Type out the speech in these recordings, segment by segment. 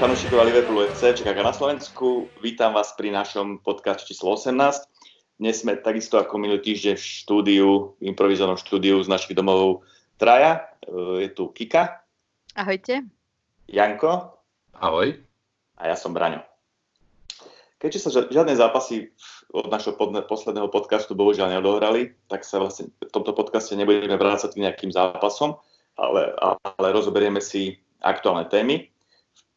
Ahojte fanúšikovia Liverpoolu FC, Čekáka na Slovensku. Vítam vás pri našom podcaste číslo 18. Dnes sme takisto ako minulý týždeň v štúdiu, v improvizovanom štúdiu z našich domov traja. E, je tu Kika. Ahojte. Janko. Ahoj. A ja som Braňo. Keďže sa žiadne zápasy od našho posledného podcastu bohužiaľ neodohrali, tak sa vlastne v tomto podcaste nebudeme vrácať k nejakým zápasom, ale, ale rozoberieme si aktuálne témy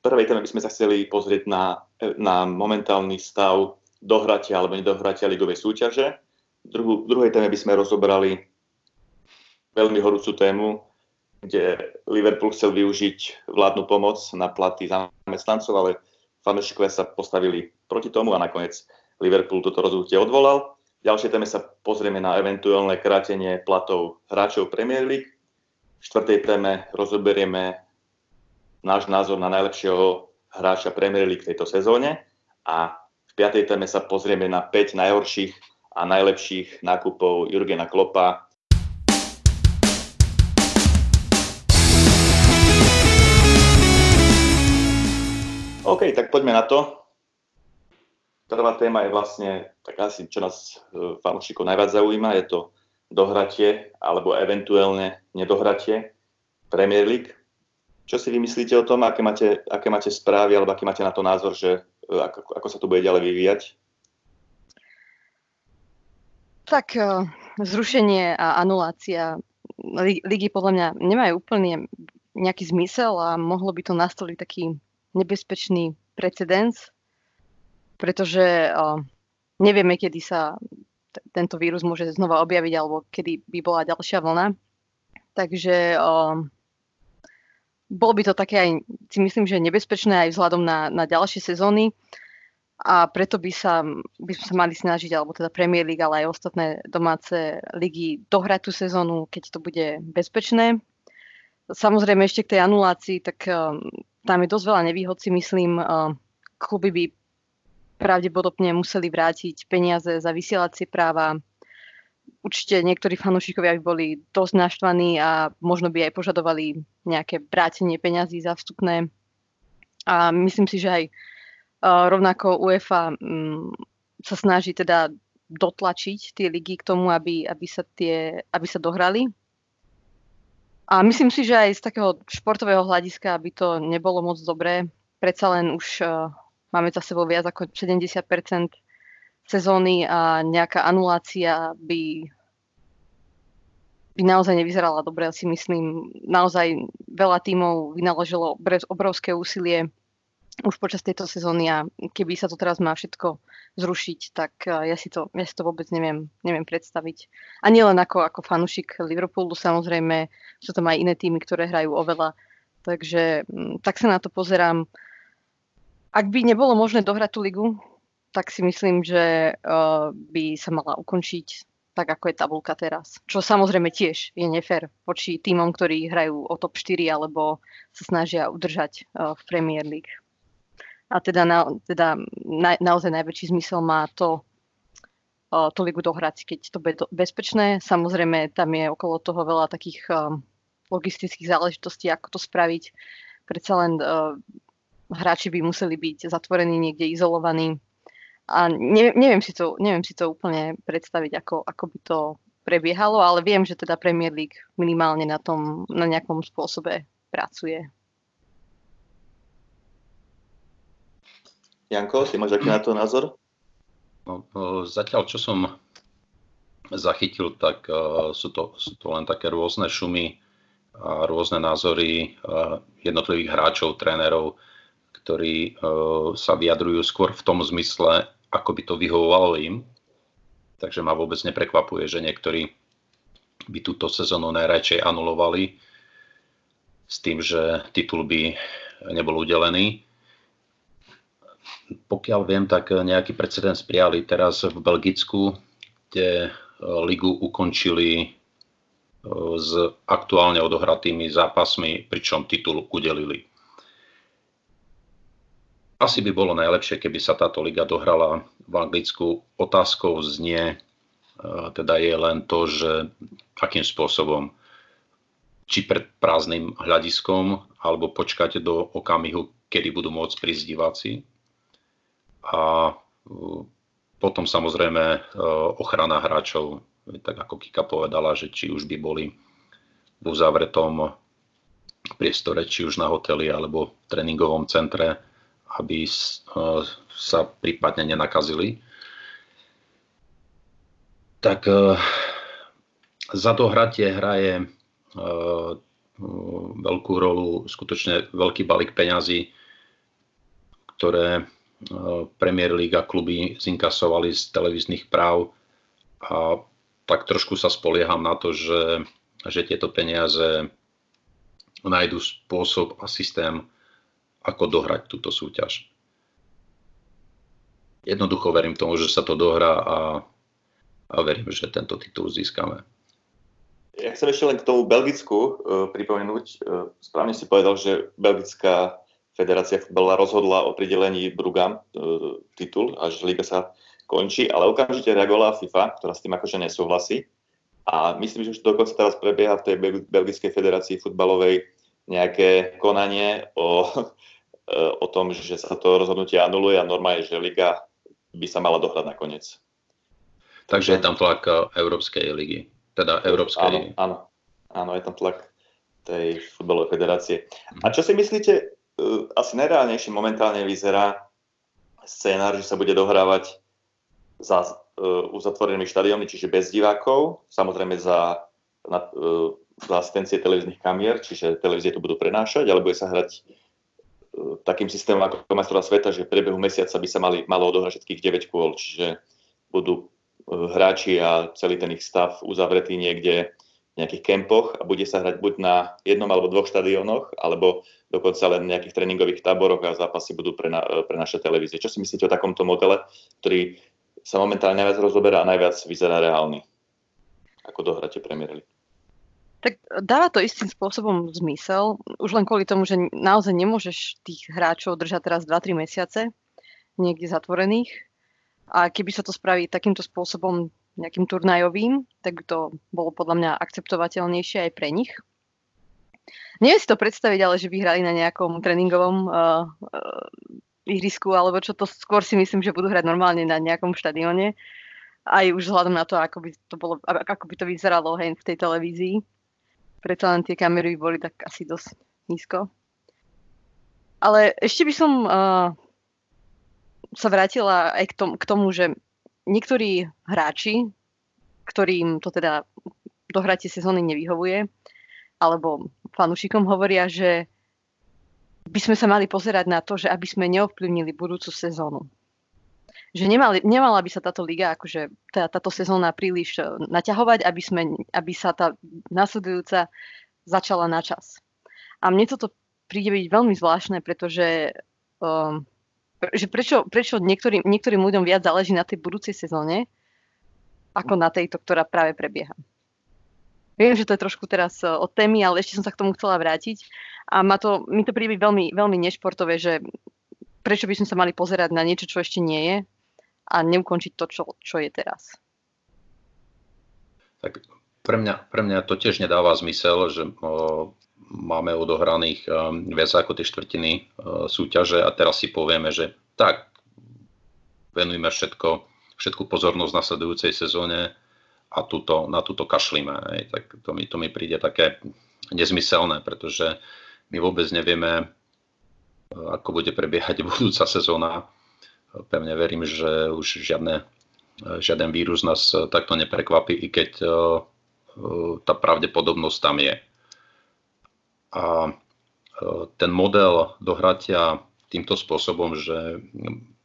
prvej téme by sme sa chceli pozrieť na, na momentálny stav dohratia alebo nedohratia ligovej súťaže. Druhú, druhej téme by sme rozobrali veľmi horúcu tému, kde Liverpool chcel využiť vládnu pomoc na platy zamestnancov, ale fanúšikovia sa postavili proti tomu a nakoniec Liverpool toto rozhodnutie odvolal. V ďalšej téme sa pozrieme na eventuálne krátenie platov hráčov Premier League. V štvrtej téme rozoberieme náš názor na najlepšieho hráča Premier League tejto sezóne a v piatej téme sa pozrieme na 5 najhorších a najlepších nákupov Jurgena Klopa. OK, tak poďme na to. Prvá téma je vlastne, tak asi čo nás e, fanúšikov najviac zaujíma, je to dohratie alebo eventuálne nedohratie Premier League. Čo si vymyslíte o tom, aké máte, aké máte správy alebo aký máte na to názor, že e, ako, ako sa to bude ďalej vyvíjať? Tak e, zrušenie a anulácia ligy podľa mňa nemajú úplne nejaký zmysel a mohlo by to nastoliť taký nebezpečný precedens, pretože uh, nevieme, kedy sa tento vírus môže znova objaviť alebo kedy by bola ďalšia vlna. Takže bolo by to také aj, si myslím, že nebezpečné aj vzhľadom na, na ďalšie sezóny a preto by sa, by sa mali snažiť, alebo teda Premier League, ale aj ostatné domáce ligy dohrať tú sezónu, keď to bude bezpečné. Samozrejme ešte k tej anulácii, tak uh, tam je dosť veľa nevýhod, si myslím. Uh, kluby by pravdepodobne museli vrátiť peniaze za vysielacie práva, určite niektorí fanúšikovia by boli dosť naštvaní a možno by aj požadovali nejaké vrátenie peňazí za vstupné. A myslím si, že aj rovnako UEFA mm, sa snaží teda dotlačiť tie ligy k tomu, aby, aby, sa, tie, aby sa dohrali. A myslím si, že aj z takého športového hľadiska by to nebolo moc dobré. Predsa len už uh, máme za sebou viac ako 70 sezóny a nejaká anulácia by, by naozaj nevyzerala dobre. Si myslím, naozaj veľa tímov vynaložilo obrovské úsilie už počas tejto sezóny a keby sa to teraz má všetko zrušiť, tak ja si to, ja si to vôbec neviem, neviem predstaviť. A nielen ako, ako fanušik Liverpoolu, samozrejme sú tam aj iné týmy, ktoré hrajú oveľa. Takže mm, tak sa na to pozerám. Ak by nebolo možné dohrať tú ligu, tak si myslím, že uh, by sa mala ukončiť tak, ako je tabulka teraz. Čo samozrejme tiež je nefér voči týmom, ktorí hrajú o top 4 alebo sa snažia udržať uh, v Premier League. A teda, na, teda na, naozaj najväčší zmysel má to, uh, tú ligu dohrať, keď to bude bezpečné. Samozrejme, tam je okolo toho veľa takých uh, logistických záležitostí, ako to spraviť. Predsa len uh, hráči by museli byť zatvorení niekde, izolovaní a ne, neviem, si to, neviem si to úplne predstaviť, ako, ako by to prebiehalo, ale viem, že teda Premier League minimálne na tom, na nejakom spôsobe pracuje. Janko, ty máš aký na to názor? No, zatiaľ, čo som zachytil, tak uh, sú, to, sú to len také rôzne šumy a rôzne názory uh, jednotlivých hráčov, trénerov, ktorí uh, sa vyjadrujú skôr v tom zmysle, ako by to vyhovovalo im. Takže ma vôbec neprekvapuje, že niektorí by túto sezónu najradšej anulovali s tým, že titul by nebol udelený. Pokiaľ viem, tak nejaký precedens prijali teraz v Belgicku, kde ligu ukončili uh, s aktuálne odohratými zápasmi, pričom titul udelili asi by bolo najlepšie, keby sa táto liga dohrala v Anglicku. Otázkou znie, e, teda je len to, že akým spôsobom, či pred prázdnym hľadiskom, alebo počkať do okamihu, kedy budú môcť prísť diváci. A potom samozrejme ochrana hráčov, tak ako Kika povedala, že či už by boli v uzavretom priestore, či už na hoteli alebo v tréningovom centre, aby sa prípadne nenakazili. Tak za dohratie hraje veľkú rolu skutočne veľký balík peňazí, ktoré Premier League a kluby zinkasovali z televíznych práv a tak trošku sa spolieham na to, že, že tieto peniaze nájdu spôsob a systém, ako dohrať túto súťaž. Jednoducho verím tomu, že sa to dohrá a, a verím, že tento titul získame. Ja chcem ešte len k tomu Belgicku uh, pripomenúť. Uh, správne si povedal, že Belgická federácia futbala rozhodla o pridelení Brugam uh, titul a že liga sa končí, ale okamžite reagovala FIFA, ktorá s tým akože nesúhlasí. A myslím, že už dokonca teraz prebieha v tej Belgickej federácii futbalovej nejaké konanie o, o tom, že sa to rozhodnutie anuluje a norma je, že liga by sa mala dohrať nakoniec. Takže je tam tlak eh, Európskej ligy, teda Európskej... Áno, áno, áno, je tam tlak tej futbalovej federácie. A čo si myslíte, eh, asi najreálnejšie momentálne vyzerá scénár, že sa bude dohrávať za uzatvorenými štadiónmi, čiže bez divákov, samozrejme za, na, za asistencie televíznych kamier, čiže televízie to budú prenášať, ale bude sa hrať takým systémom ako majstra sveta, že v priebehu mesiaca by sa mali, malo odohrať všetkých 9 kôl, čiže budú uh, hráči a celý ten ich stav uzavretý niekde v nejakých kempoch a bude sa hrať buď na jednom alebo dvoch štadiónoch, alebo dokonca len v nejakých tréningových táboroch a zápasy budú pre, na, pre naše televízie. Čo si myslíte o takomto modele, ktorý sa momentálne najviac rozoberá a najviac vyzerá reálny? Ako dohráte Premier League? Tak dáva to istým spôsobom zmysel, už len kvôli tomu, že naozaj nemôžeš tých hráčov držať teraz 2-3 mesiace niekde zatvorených. A keby sa to spraví takýmto spôsobom nejakým turnajovým, tak to bolo podľa mňa akceptovateľnejšie aj pre nich. Neviem si to predstaviť, ale že by hrali na nejakom tréningovom uh, uh, ihrisku, alebo čo to skôr si myslím, že budú hrať normálne na nejakom štadióne. Aj už vzhľadom na to, ako by to, bolo, ako by to vyzeralo hej, v tej televízii predsa len tie kamery boli tak asi dosť nízko. Ale ešte by som uh, sa vrátila aj k, tom, k tomu, že niektorí hráči, ktorým to teda dohratie sezóny nevyhovuje, alebo fanúšikom hovoria, že by sme sa mali pozerať na to, že aby sme neovplyvnili budúcu sezónu že nemali, nemala by sa táto liga, akože tá, táto sezóna príliš e, naťahovať, aby, sme, aby sa tá nasledujúca začala na čas. A mne toto príde byť veľmi zvláštne, pretože um, že prečo, prečo niektorým, niektorým ľuďom viac záleží na tej budúcej sezóne, ako na tejto, ktorá práve prebieha. Viem, že to je trošku teraz e, od témy, ale ešte som sa k tomu chcela vrátiť. A ma to, mi to príde veľmi, veľmi nešportové, že prečo by sme sa mali pozerať na niečo, čo ešte nie je, a neukončiť to, čo, čo je teraz. Tak pre mňa, pre mňa to tiež nedáva zmysel, že o, máme odohraných o, viac ako tie štvrtiny o, súťaže a teraz si povieme, že tak, venujme všetko, všetku pozornosť na sledujúcej sezóne a túto, na túto kašlíme. Hej. Tak to mi, to mi príde také nezmyselné, pretože my vôbec nevieme, ako bude prebiehať budúca sezóna Pevne verím, že už žiadne, žiaden vírus nás takto neprekvapí, i keď e, e, tá pravdepodobnosť tam je. A ten model dohratia týmto spôsobom, že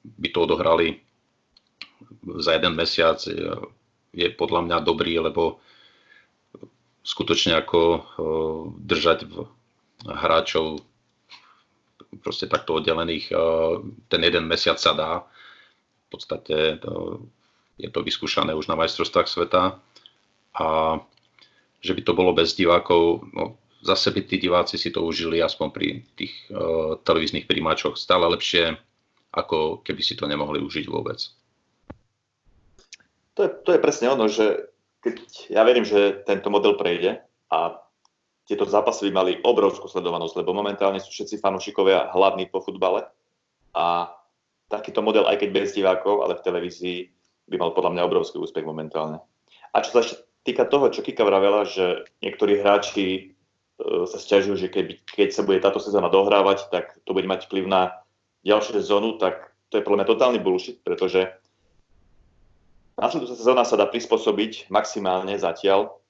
by to odohrali za jeden mesiac, je podľa mňa dobrý, lebo skutočne ako držať hráčov proste takto oddelených. Eh, ten jeden mesiac sa dá. V podstate to, je to vyskúšané už na majstrovstvách sveta. A že by to bolo bez divákov, no, zase by tí diváci si to užili aspoň pri tých uh, televíznych príjimačoch stále lepšie, ako keby si to nemohli užiť vôbec. To je, to je presne ono, že keď ja verím, že tento model prejde a tieto zápasy by mali obrovskú sledovanosť, lebo momentálne sú všetci fanúšikovia hladní po futbale a takýto model, aj keď bez divákov, ale v televízii, by mal podľa mňa obrovský úspech momentálne. A čo sa týka toho, čo Kika vravela, že niektorí hráči e, sa stiažujú, že keby, keď sa bude táto sezóna dohrávať, tak to bude mať vplyv na ďalšiu sezónu, tak to je podľa mňa totálny bullshit, pretože následujúca sezóna sa dá prispôsobiť maximálne zatiaľ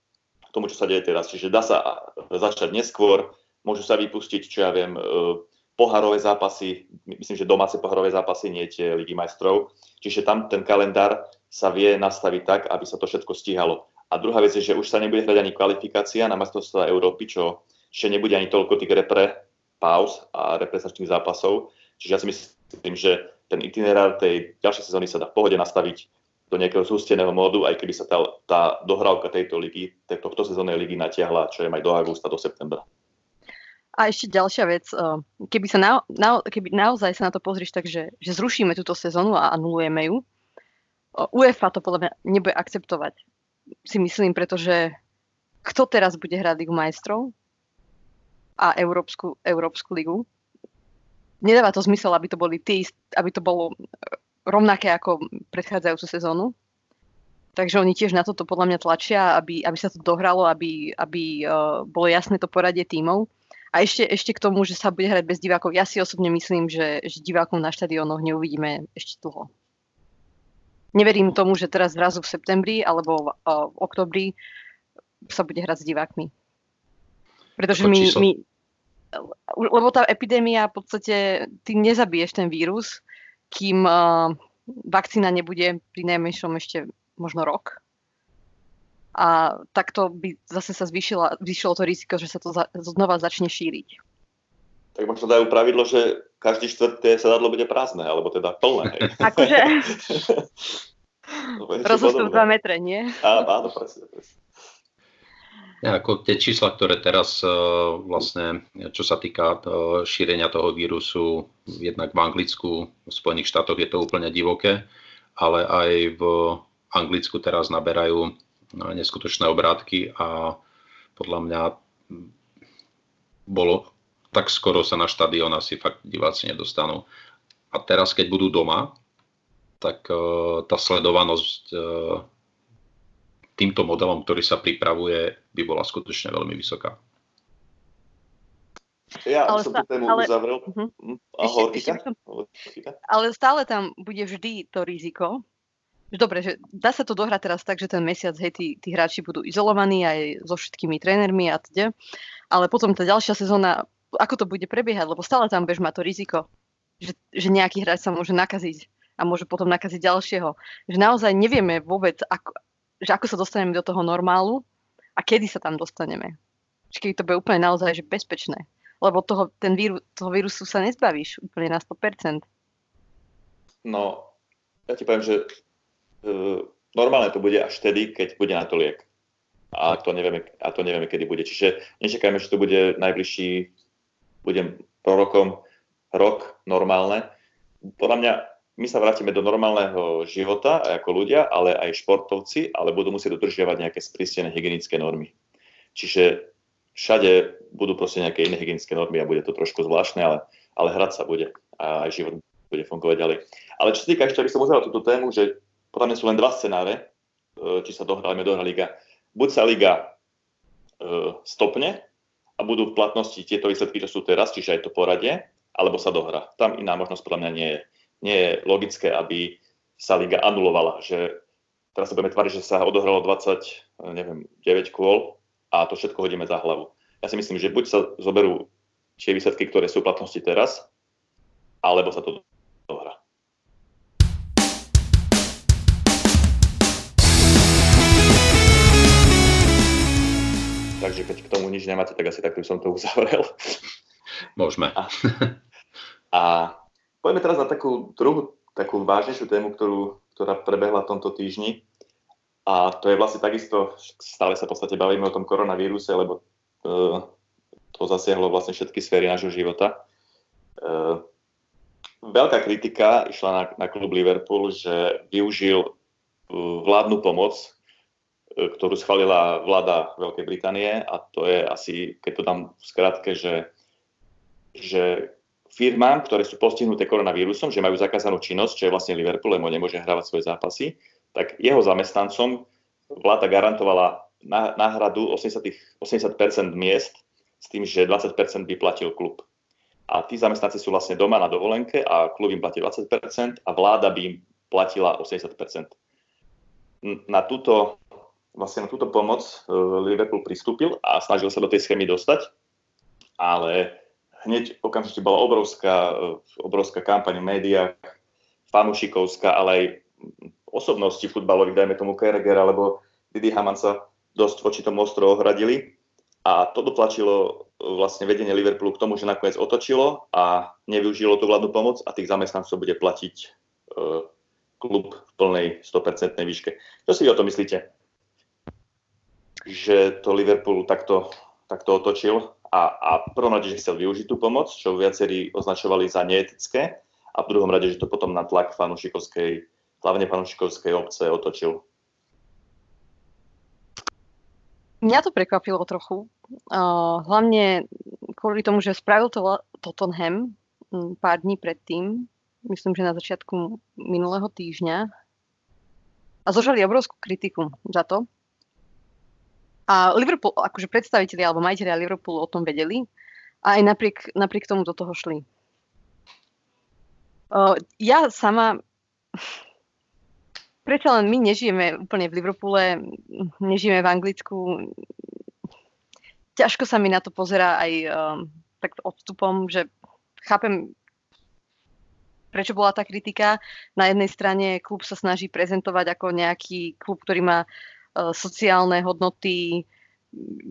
tomu, čo sa deje teraz. Čiže dá sa začať neskôr, môžu sa vypustiť, čo ja viem, e, pohárové zápasy, myslím, že domáce pohárové zápasy, nie tie ligy majstrov. Čiže tam ten kalendár sa vie nastaviť tak, aby sa to všetko stíhalo. A druhá vec je, že už sa nebude hrať ani kvalifikácia na majstrovstvá Európy, čo ešte nebude ani toľko tých repre pauz a represačných zápasov. Čiže ja si myslím, že ten itinerár tej ďalšej sezóny sa dá v pohode nastaviť do nejakého zústeného módu, aj keby sa tá, tá dohrávka tejto ligy, tohto sezónnej ligy natiahla, čo je aj do augusta, do septembra. A ešte ďalšia vec, eh, keby, sa na, na, keby naozaj sa na to pozrieš tak, že, že zrušíme túto sezónu a anulujeme ju, eh, UEFA to podľa mňa nebude akceptovať. Si myslím, pretože kto teraz bude hrať Ligu majstrov a Európsku, Európsku ligu? Nedáva to zmysel, aby to, boli tí, aby to bolo eh, rovnaké ako predchádzajúcu sezónu. Takže oni tiež na toto podľa mňa tlačia, aby, aby sa to dohralo, aby, aby uh, bolo jasné to poradie tímov. A ešte, ešte k tomu, že sa bude hrať bez divákov. Ja si osobne myslím, že, že divákov na štadiónoch neuvidíme ešte dlho. Neverím tomu, že teraz zrazu v septembri alebo v, uh, v oktobri sa bude hrať s divákmi. Pretože my, my, lebo tá epidémia v podstate, ty nezabiješ ten vírus, kým uh, vakcína nebude pri najmenšom ešte možno rok a takto by zase sa zvýšilo, zvýšilo to riziko, že sa to za, znova začne šíriť. Tak možno dajú pravidlo, že každý štvrté sedadlo bude prázdne, alebo teda plné. Hej. Akože... Rozostup 2 metre, nie? Á, áno, presne, presne. Ako tie čísla, ktoré teraz uh, vlastne, čo sa týka uh, šírenia toho vírusu, jednak v Anglicku, v Spojených štátoch je to úplne divoké, ale aj v Anglicku teraz naberajú neskutočné obrátky a podľa mňa bolo tak skoro sa na štadión asi fakt diváci nedostanú. A teraz, keď budú doma, tak tá sledovanosť týmto modelom, ktorý sa pripravuje, by bola skutočne veľmi vysoká. Ja ale som tú tému ale, uzavrel. Uh-huh. Ahoj, ešte, ešte som, ale stále tam bude vždy to riziko, Dobre, že dá sa to dohrať teraz tak, že ten mesiac, hej, tí, tí hráči budú izolovaní aj so všetkými trénermi a teda. Ale potom tá ďalšia sezóna, ako to bude prebiehať, lebo stále tam bež má to riziko, že, že nejaký hráč sa môže nakaziť a môže potom nakaziť ďalšieho. Že naozaj nevieme vôbec, ako, že ako sa dostaneme do toho normálu a kedy sa tam dostaneme. Čiže keď to bude úplne naozaj že bezpečné. Lebo toho, ten víru, toho vírusu sa nezbavíš úplne na 100%. No, ja ti poviem, že E, normálne to bude až vtedy, keď bude na to liek. A to nevieme, a to nevieme kedy bude. Čiže nečakajme, že to bude najbližší, budem prorokom, rok normálne. Podľa mňa my sa vrátime do normálneho života aj ako ľudia, ale aj športovci, ale budú musieť dodržiavať nejaké sprístené hygienické normy. Čiže všade budú proste nejaké iné hygienické normy a bude to trošku zvláštne, ale, ale hrať sa bude a aj život bude fungovať ďalej. Ale čo sa týka ešte, aby som uzavrel túto tému, že podľa mňa sú len dva scenáre, e, či sa dohrá, alebo dohrá liga. Buď sa liga e, stopne a budú v platnosti tieto výsledky, čo sú teraz, čiže aj to poradie, alebo sa dohrá. Tam iná možnosť podľa mňa nie je. Nie je logické, aby sa liga anulovala, že teraz sa budeme tváriť, že sa odohralo 20, neviem, 9 kôl a to všetko hodíme za hlavu. Ja si myslím, že buď sa zoberú tie výsledky, ktoré sú v platnosti teraz, alebo sa to dohrá. takže keď k tomu nič nemáte, tak asi takto som to uzavrel. Môžeme. A, a poďme teraz na takú druhú, takú vážnejšiu tému, ktorú, ktorá prebehla v tomto týždni. A to je vlastne takisto, stále sa v podstate bavíme o tom koronavíruse, lebo uh, to zasiahlo vlastne všetky sféry nášho života. Uh, veľká kritika išla na, na klub Liverpool, že využil uh, vládnu pomoc ktorú schválila vláda Veľkej Británie a to je asi, keď to dám v že, že firmám, ktoré sú postihnuté koronavírusom, že majú zakázanú činnosť, čo je vlastne Liverpool, lebo nemôže hrávať svoje zápasy, tak jeho zamestnancom vláda garantovala náhradu 80, 80% miest s tým, že 20% by platil klub. A tí zamestnanci sú vlastne doma na dovolenke a klub im platí 20% a vláda by im platila 80%. Na túto, vlastne na túto pomoc e, Liverpool pristúpil a snažil sa do tej schémy dostať, ale hneď okamžite bola obrovská, e, obrovská kampaň v médiách, fanúšikovská, ale aj osobnosti futbalových, dajme tomu Kerger alebo Didi Haman sa dosť voči tomu ostro ohradili. A to dotlačilo e, vlastne vedenie Liverpoolu k tomu, že nakoniec otočilo a nevyužilo tú vládnu pomoc a tých zamestnancov bude platiť e, klub v plnej 100% výške. Čo si vy o to myslíte? Že to Liverpool takto, takto otočil a, a v prvom rade, že chcel využiť tú pomoc, čo viacerí označovali za neetické a v druhom rade, že to potom na tlak fanúšikovskej, hlavne fanúšikovskej obce otočil. Mňa to prekvapilo trochu. Uh, hlavne kvôli tomu, že spravil to Tottenham pár dní predtým, myslím, že na začiatku minulého týždňa. A zožali obrovskú kritiku za to. A Liverpool, akože predstaviteľi alebo majiteľi Liverpoolu o tom vedeli a aj napriek, napriek tomu do toho šli. Uh, ja sama predsa len my nežijeme úplne v Liverpoole, nežijeme v Anglicku. Ťažko sa mi na to pozera aj um, tak odstupom, že chápem, prečo bola tá kritika. Na jednej strane klub sa snaží prezentovať ako nejaký klub, ktorý má uh, sociálne hodnoty,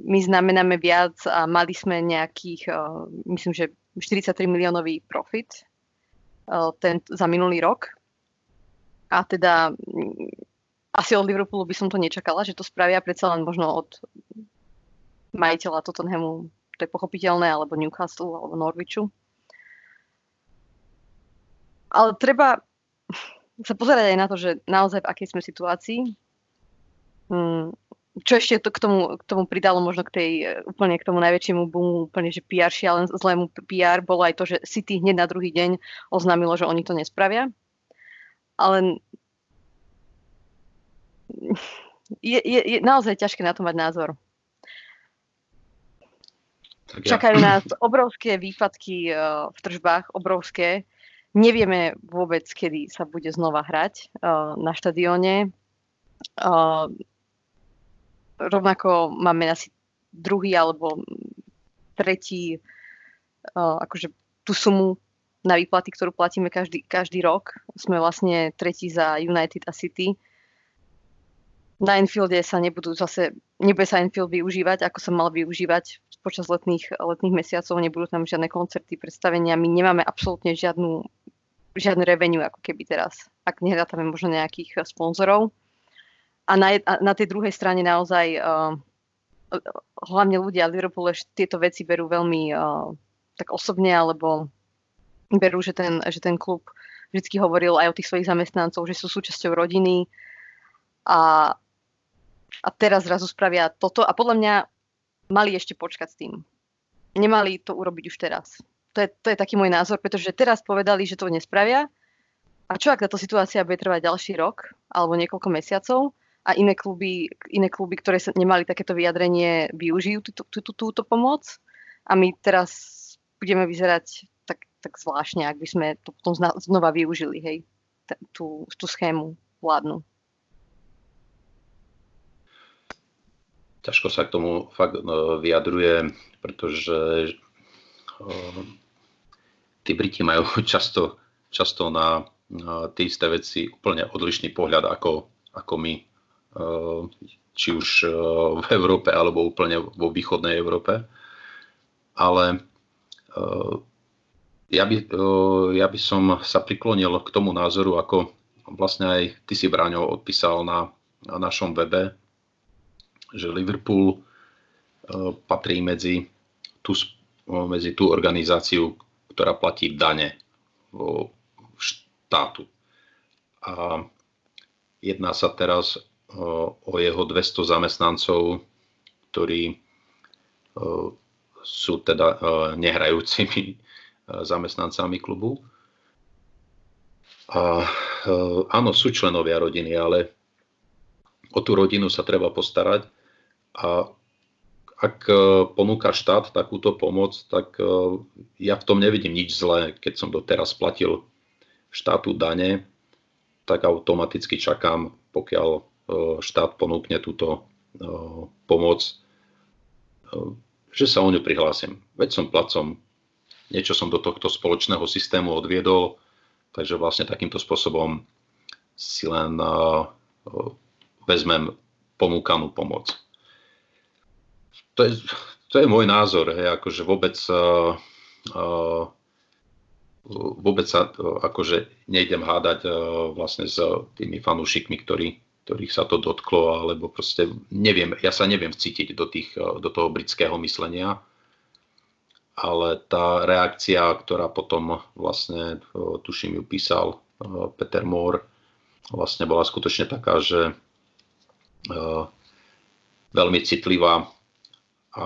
my znamenáme viac a mali sme nejakých, uh, myslím, že 43 miliónový profit uh, ten, za minulý rok a teda mm, asi od Liverpoolu by som to nečakala, že to spravia predsa len možno od majiteľa Tottenhamu, to je pochopiteľné, alebo Newcastle, alebo Norwichu. Ale treba sa pozerať aj na to, že naozaj v akej sme situácii. Mm, čo ešte to k tomu, k tomu pridalo možno k tej, úplne k tomu najväčšiemu boomu, úplne že PR šialen, zlému PR, bolo aj to, že City hneď na druhý deň oznámilo, že oni to nespravia ale je, je, je naozaj ťažké na to mať názor. Tak ja. Čakajú nás obrovské výpadky uh, v tržbách, obrovské. Nevieme vôbec, kedy sa bude znova hrať uh, na štadióne. Uh, rovnako máme asi druhý alebo tretí uh, akože tú sumu na výplaty, ktorú platíme každý, každý rok. Sme vlastne tretí za United a City. Na Enfielde sa nebudú zase, nebude sa Enfield využívať, ako sa mal využívať počas letných, letných mesiacov, nebudú tam žiadne koncerty, predstavenia. My nemáme absolútne žiadnu, žiadnu revenue, ako keby teraz, ak nehľadáme možno nejakých sponzorov. A na, a na tej druhej strane naozaj uh, hlavne ľudia Liverpoole tieto veci berú veľmi uh, tak osobne, alebo berú, že ten, že ten klub vždy hovoril aj o tých svojich zamestnancov, že sú súčasťou rodiny a, a teraz zrazu spravia toto a podľa mňa mali ešte počkať s tým. Nemali to urobiť už teraz. To je, to je taký môj názor, pretože teraz povedali, že to nespravia a čo ak táto situácia bude trvať ďalší rok alebo niekoľko mesiacov a iné kluby, iné kluby ktoré sa nemali takéto vyjadrenie, využijú túto, túto, túto pomoc a my teraz budeme vyzerať tak zvláštne, ak by sme to potom znova využili, hej, tú, tú schému vládnu. Ťažko sa k tomu fakt no, vyjadruje, pretože tí Briti majú často, často na tie isté veci úplne odlišný pohľad ako, ako my. Či už uh, v Európe alebo úplne vo východnej Európe. Ale uh, ja by, ja by som sa priklonil k tomu názoru, ako vlastne aj ty si, Bráňo, odpísal na, na našom webe, že Liverpool patrí medzi tú, medzi tú organizáciu, ktorá platí dane štátu. A jedná sa teraz o jeho 200 zamestnancov, ktorí sú teda nehrajúcimi zamestnancami klubu. A áno, sú členovia rodiny, ale o tú rodinu sa treba postarať a ak ponúka štát takúto pomoc, tak ja v tom nevidím nič zlé. Keď som doteraz platil štátu dane, tak automaticky čakám, pokiaľ štát ponúkne túto pomoc, že sa o ňu prihlásim. Veď som placom, niečo som do tohto spoločného systému odviedol, takže vlastne takýmto spôsobom si len vezmem ponúkanú pomoc. To je, to je môj názor, hej, akože vôbec, vôbec sa akože nejdem hádať vlastne s tými fanúšikmi, ktorí, ktorých sa to dotklo, alebo proste neviem, ja sa neviem vcítiť do, tých, uh, do toho britského myslenia, ale tá reakcia, ktorá potom vlastne, uh, tuším, ju písal uh, Peter Moore, vlastne bola skutočne taká, že veľmi citlivá a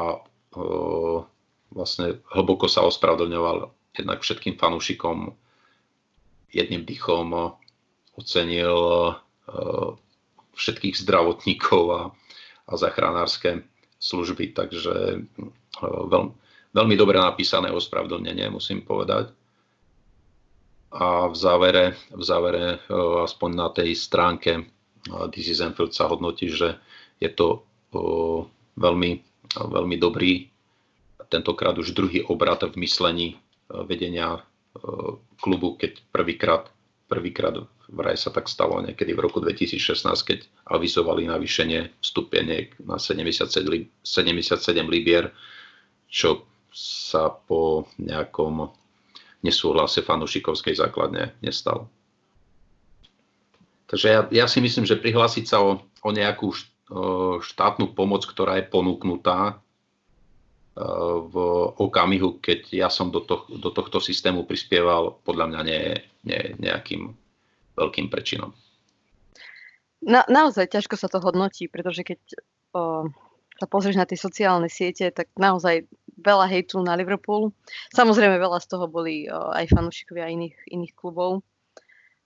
vlastne hlboko sa ospravedlňoval jednak všetkým fanúšikom jedným dychom ocenil všetkých zdravotníkov a, a zachránárske služby, takže veľ, veľmi dobre napísané ospravedlnenie, musím povedať. A v závere, v závere aspoň na tej stránke DC Zenfield sa hodnotí, že je to veľmi, veľmi dobrý, tentokrát už druhý obrat v myslení vedenia klubu, keď prvýkrát prvýkrát vraj sa tak stalo niekedy v roku 2016, keď avizovali navýšenie stupeniek na 77, 77 libier, čo sa po nejakom nesúhlase fanúšikovskej základne nestalo. Takže ja, ja si myslím, že prihlásiť sa o, o nejakú štátnu pomoc, ktorá je ponúknutá v okamihu, keď ja som do, to, do tohto systému prispieval, podľa mňa nie nie nejakým veľkým prečinom. Na, naozaj ťažko sa to hodnotí, pretože keď o, sa pozrieš na tie sociálne siete, tak naozaj veľa hejtu na Liverpool. Samozrejme veľa z toho boli o, aj fanúšikovia iných, iných klubov.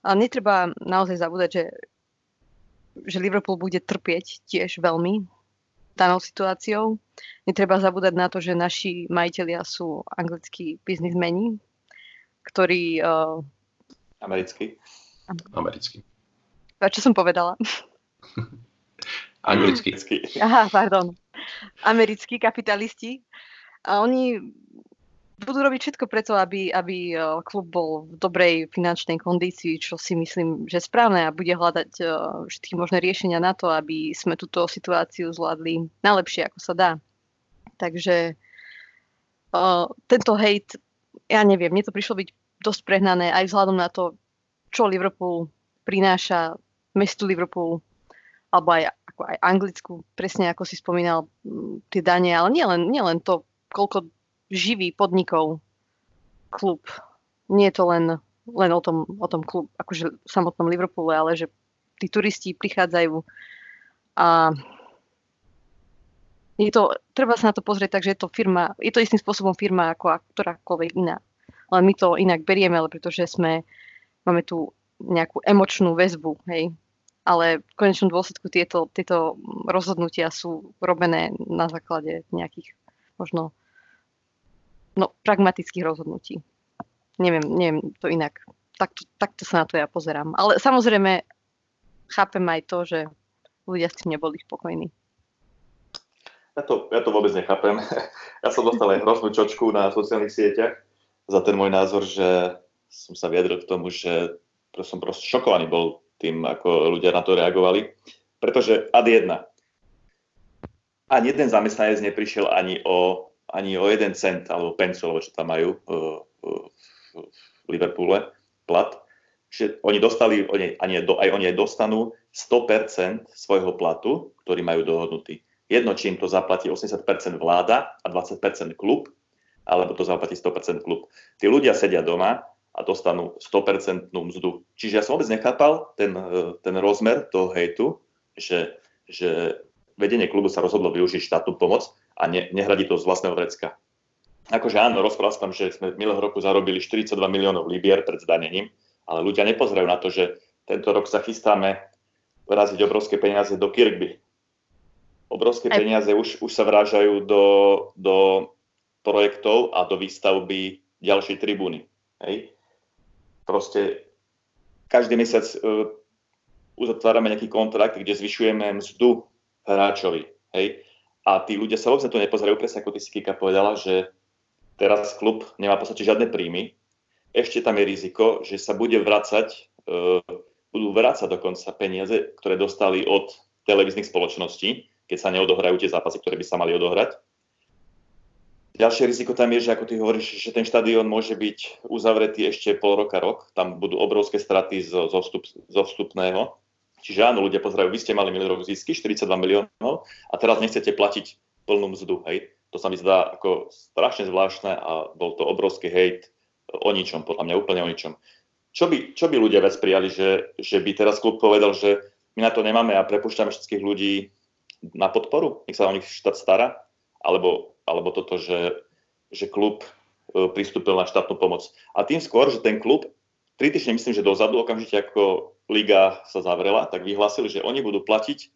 Ale netreba naozaj zabúdať, že, že Liverpool bude trpieť tiež veľmi danou situáciou. Netreba zabúdať na to, že naši majiteľia sú anglickí biznismeni, ktorí... Uh... Americkí. Americký. A čo som povedala? Anglický. Aha, pardon. Americkí kapitalisti. A oni budú robiť všetko preto, aby, aby e, klub bol v dobrej finančnej kondícii, čo si myslím, že správne a bude hľadať e, všetky možné riešenia na to, aby sme túto situáciu zvládli najlepšie, ako sa dá. Takže uh, tento hejt, ja neviem, mne to prišlo byť dosť prehnané aj vzhľadom na to, čo Liverpool prináša mestu Liverpool, alebo aj, ako aj Anglicku, presne ako si spomínal, tie dane, ale nielen nie len to, koľko živý podnikov klub. Nie je to len, len o, tom, o tom klub, akože v samotnom Liverpoole, ale že tí turisti prichádzajú a je to, treba sa na to pozrieť tak, že je to firma, je to istým spôsobom firma ako ktorákoľvek iná. Ale my to inak berieme, pretože sme, máme tu nejakú emočnú väzbu, hej. Ale v konečnom dôsledku tieto, tieto rozhodnutia sú robené na základe nejakých možno no, pragmatických rozhodnutí. Neviem, neviem to inak. Takto, takto sa na to ja pozerám. Ale samozrejme chápem aj to, že ľudia s tým neboli spokojní. Ja to, ja to vôbec nechápem. Ja som dostal aj hroznú čočku na sociálnych sieťach za ten môj názor, že som sa vyjadril k tomu, že som proste šokovaný bol tým, ako ľudia na to reagovali. Pretože ad jedna. Ani jeden zamestnanec neprišiel ani o ani o jeden cent alebo alebo čo tam majú uh, uh, v Liverpoole, plat. Že oni dostali, oni, aj oni dostanú 100% svojho platu, ktorý majú dohodnutý. Jedno, či im to zaplatí 80% vláda a 20% klub, alebo to zaplatí 100% klub. Tí ľudia sedia doma a dostanú 100% mzdu. Čiže ja som vôbec nechápal ten, ten rozmer toho hejtu, že, že vedenie klubu sa rozhodlo využiť štátnu pomoc a ne, nehradí to z vlastného vrecka. Akože áno, rozprával som, že sme v minulého roku zarobili 42 miliónov libier pred zdanením, ale ľudia nepozerajú na to, že tento rok sa chystáme vraziť obrovské peniaze do Kirkby. Obrovské Aj. peniaze už, už sa vrážajú do, do projektov a do výstavby ďalšej tribúny. Hej. Proste každý mesiac uh, uzatvárame nejaký kontrakt, kde zvyšujeme mzdu hráčovi. Hej. A tí ľudia sa vôbec na to nepozerajú, presne ako ty si Kika povedala, že teraz klub nemá v podstate žiadne príjmy. Ešte tam je riziko, že sa bude vracať, e, budú vrácať dokonca peniaze, ktoré dostali od televíznych spoločností, keď sa neodohrajú tie zápasy, ktoré by sa mali odohrať. Ďalšie riziko tam je, že ako ty hovoríš, že ten štadión môže byť uzavretý ešte pol roka, rok. Tam budú obrovské straty zo, zo, vstup, zo vstupného. Čiže áno, ľudia pozerajú, vy ste mali minulý rok zisky, 42 miliónov, a teraz nechcete platiť plnú mzdu. Hej. To sa mi zdá ako strašne zvláštne a bol to obrovský hejt o ničom, podľa mňa úplne o ničom. Čo by, čo by ľudia vec prijali, že, že by teraz klub povedal, že my na to nemáme a prepušťame všetkých ľudí na podporu, nech sa o nich štát stará, alebo, alebo toto, že, že klub e, pristúpil na štátnu pomoc. A tým skôr, že ten klub, tri týždne myslím, že dozadu, okamžite ako liga sa zavrela, tak vyhlásili, že oni budú platiť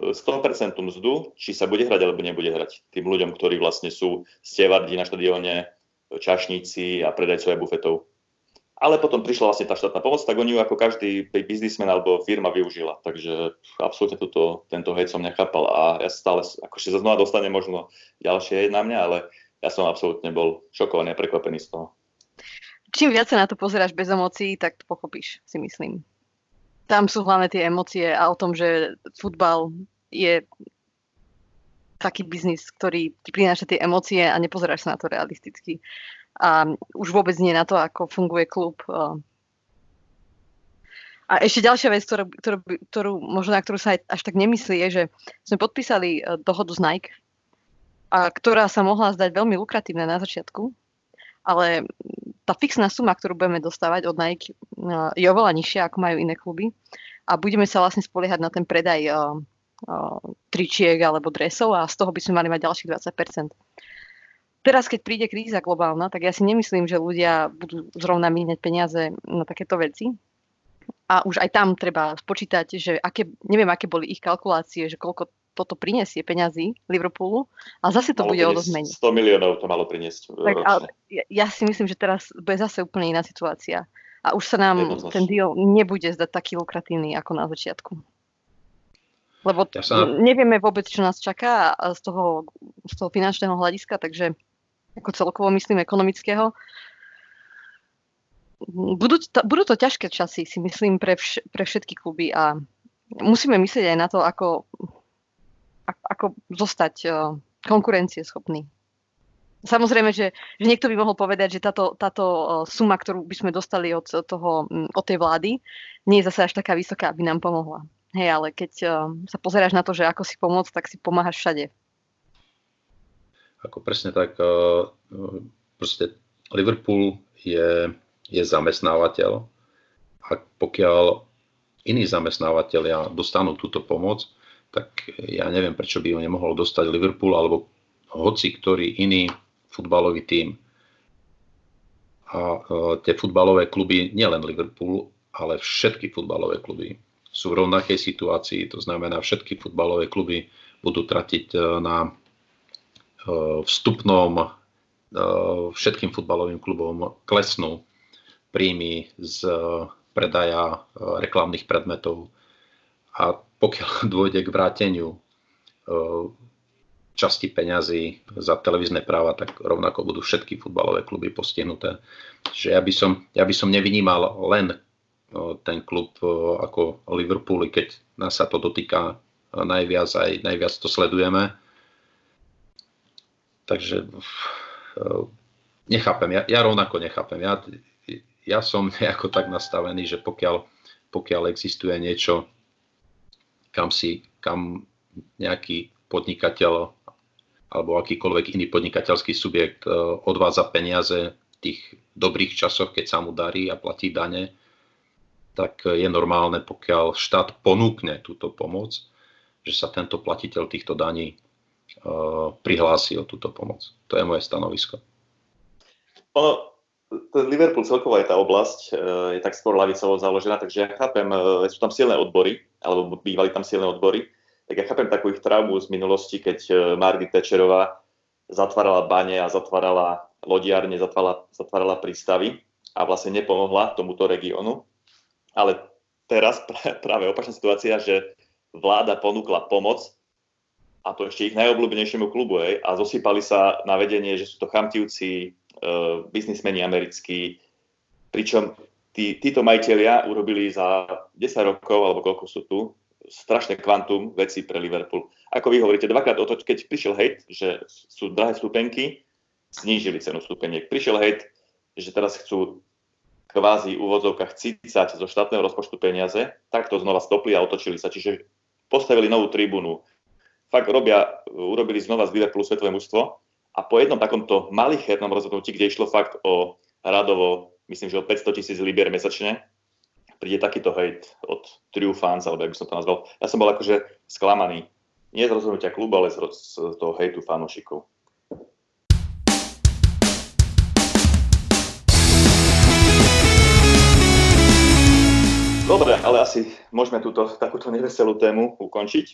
100% mzdu, či sa bude hrať alebo nebude hrať tým ľuďom, ktorí vlastne sú stevardi na štadióne, čašníci a predajcovia bufetov. Ale potom prišla vlastne tá štátna pomoc, tak oni ju ako každý biznismen alebo firma využila. Takže absolútne toto, tento hejt som nechápal a ja stále, akože sa znova dostane možno ďalšie na mňa, ale ja som absolútne bol šokovaný a prekvapený z toho. Čím viac sa na to pozeráš bez emócií, tak to pochopíš, si myslím tam sú hlavne tie emócie a o tom, že futbal je taký biznis, ktorý ti prináša tie emócie a nepozeráš sa na to realisticky. A už vôbec nie na to, ako funguje klub. A ešte ďalšia vec, ktorú, ktorú, ktorú možno na ktorú sa aj až tak nemyslí, je, že sme podpísali e, dohodu s Nike, a ktorá sa mohla zdať veľmi lukratívna na začiatku, ale tá fixná suma, ktorú budeme dostávať od Nike, uh, je oveľa nižšia, ako majú iné kluby. A budeme sa vlastne spoliehať na ten predaj uh, uh, tričiek alebo dresov a z toho by sme mali mať ďalších 20%. Teraz, keď príde kríza globálna, tak ja si nemyslím, že ľudia budú zrovna míňať peniaze na takéto veci. A už aj tam treba spočítať, že aké, neviem, aké boli ich kalkulácie, že koľko toto prinesie peňazí Liverpoolu a zase to malo bude o dosť 100 miliónov to malo priniesť tak, ale ja, ja si myslím, že teraz bude zase úplne iná situácia. A už sa nám ten deal nebude zdať taký lukratívny ako na začiatku. Lebo ja sa... nevieme vôbec, čo nás čaká z toho, z toho finančného hľadiska, takže ako celkovo myslím ekonomického. Budú to, budú to ťažké časy, si myslím, pre, vš- pre všetky kluby a musíme myslieť aj na to, ako ako zostať uh, konkurencieschopný. Samozrejme, že, že niekto by mohol povedať, že táto, táto uh, suma, ktorú by sme dostali od, toho, um, od tej vlády, nie je zase až taká vysoká, aby nám pomohla. Hej, ale keď uh, sa pozeráš na to, že ako si pomôcť, tak si pomáhaš všade. Ako presne tak, proste Liverpool je, je zamestnávateľ a pokiaľ iní zamestnávateľia dostanú túto pomoc, tak ja neviem, prečo by ho nemohol dostať Liverpool alebo hoci ktorý iný futbalový tím. A e, tie futbalové kluby, nielen Liverpool, ale všetky futbalové kluby sú v rovnakej situácii. To znamená, všetky futbalové kluby budú tratiť e, na e, vstupnom všetkým futbalovým klubom klesnú príjmy z predaja reklamných predmetov. A pokiaľ dôjde k vráteniu e, časti peňazí za televízne práva, tak rovnako budú všetky futbalové kluby postihnuté. Čiže ja by som, ja by som nevynímal len e, ten klub e, ako Liverpool, keď nás sa to dotýka najviac, aj najviac to sledujeme. Takže nechápem, ja, ja rovnako nechápem. Ja, ja som nejako tak nastavený, že pokiaľ, pokiaľ existuje niečo, kam si, kam nejaký podnikateľ alebo akýkoľvek iný podnikateľský subjekt e, odvádza peniaze v tých dobrých časoch, keď sa mu darí a platí dane, tak je normálne, pokiaľ štát ponúkne túto pomoc, že sa tento platiteľ týchto daní uh, prihlási o túto pomoc. To je moje stanovisko. Ten Liverpool celkovo je tá oblasť, uh, je tak skôr lavicovo založená, takže ja chápem, uh, sú tam silné odbory, alebo bývali tam silné odbory, tak ja chápem takú ich traumu z minulosti, keď uh, Margaret Thatcherová zatvárala bane a zatvárala lodiárne, zatvárala, zatvárala prístavy a vlastne nepomohla tomuto regiónu. Ale teraz práve opačná situácia, že vláda ponúkla pomoc a to ešte ich najobľúbenejšiemu klubu hej, a zosypali sa na vedenie, že sú to chamtivci, biznismeni americkí, pričom tí, títo majiteľia urobili za 10 rokov, alebo koľko sú tu, strašné kvantum veci pre Liverpool. Ako vy hovoríte, dvakrát o to, keď prišiel hejt, že sú drahé stupenky, znížili cenu stupeniek. Prišiel hejt, že teraz chcú kvázi úvodzovkách cícať zo štátneho rozpočtu peniaze, tak to znova stopli a otočili sa. Čiže postavili novú tribúnu. Fakt robia, urobili znova z Liverpoolu svetové mužstvo a po jednom takomto malichernom rozhodnutí, kde išlo fakt o radovo, myslím, že o 500 tisíc libier mesačne, príde takýto hejt od True Fans, alebo by som to nazval. Ja som bol akože sklamaný. Nie z rozhodnutia klubu, ale z toho hejtu fanúšikov. Dobre, ale asi môžeme túto takúto neveselú tému ukončiť.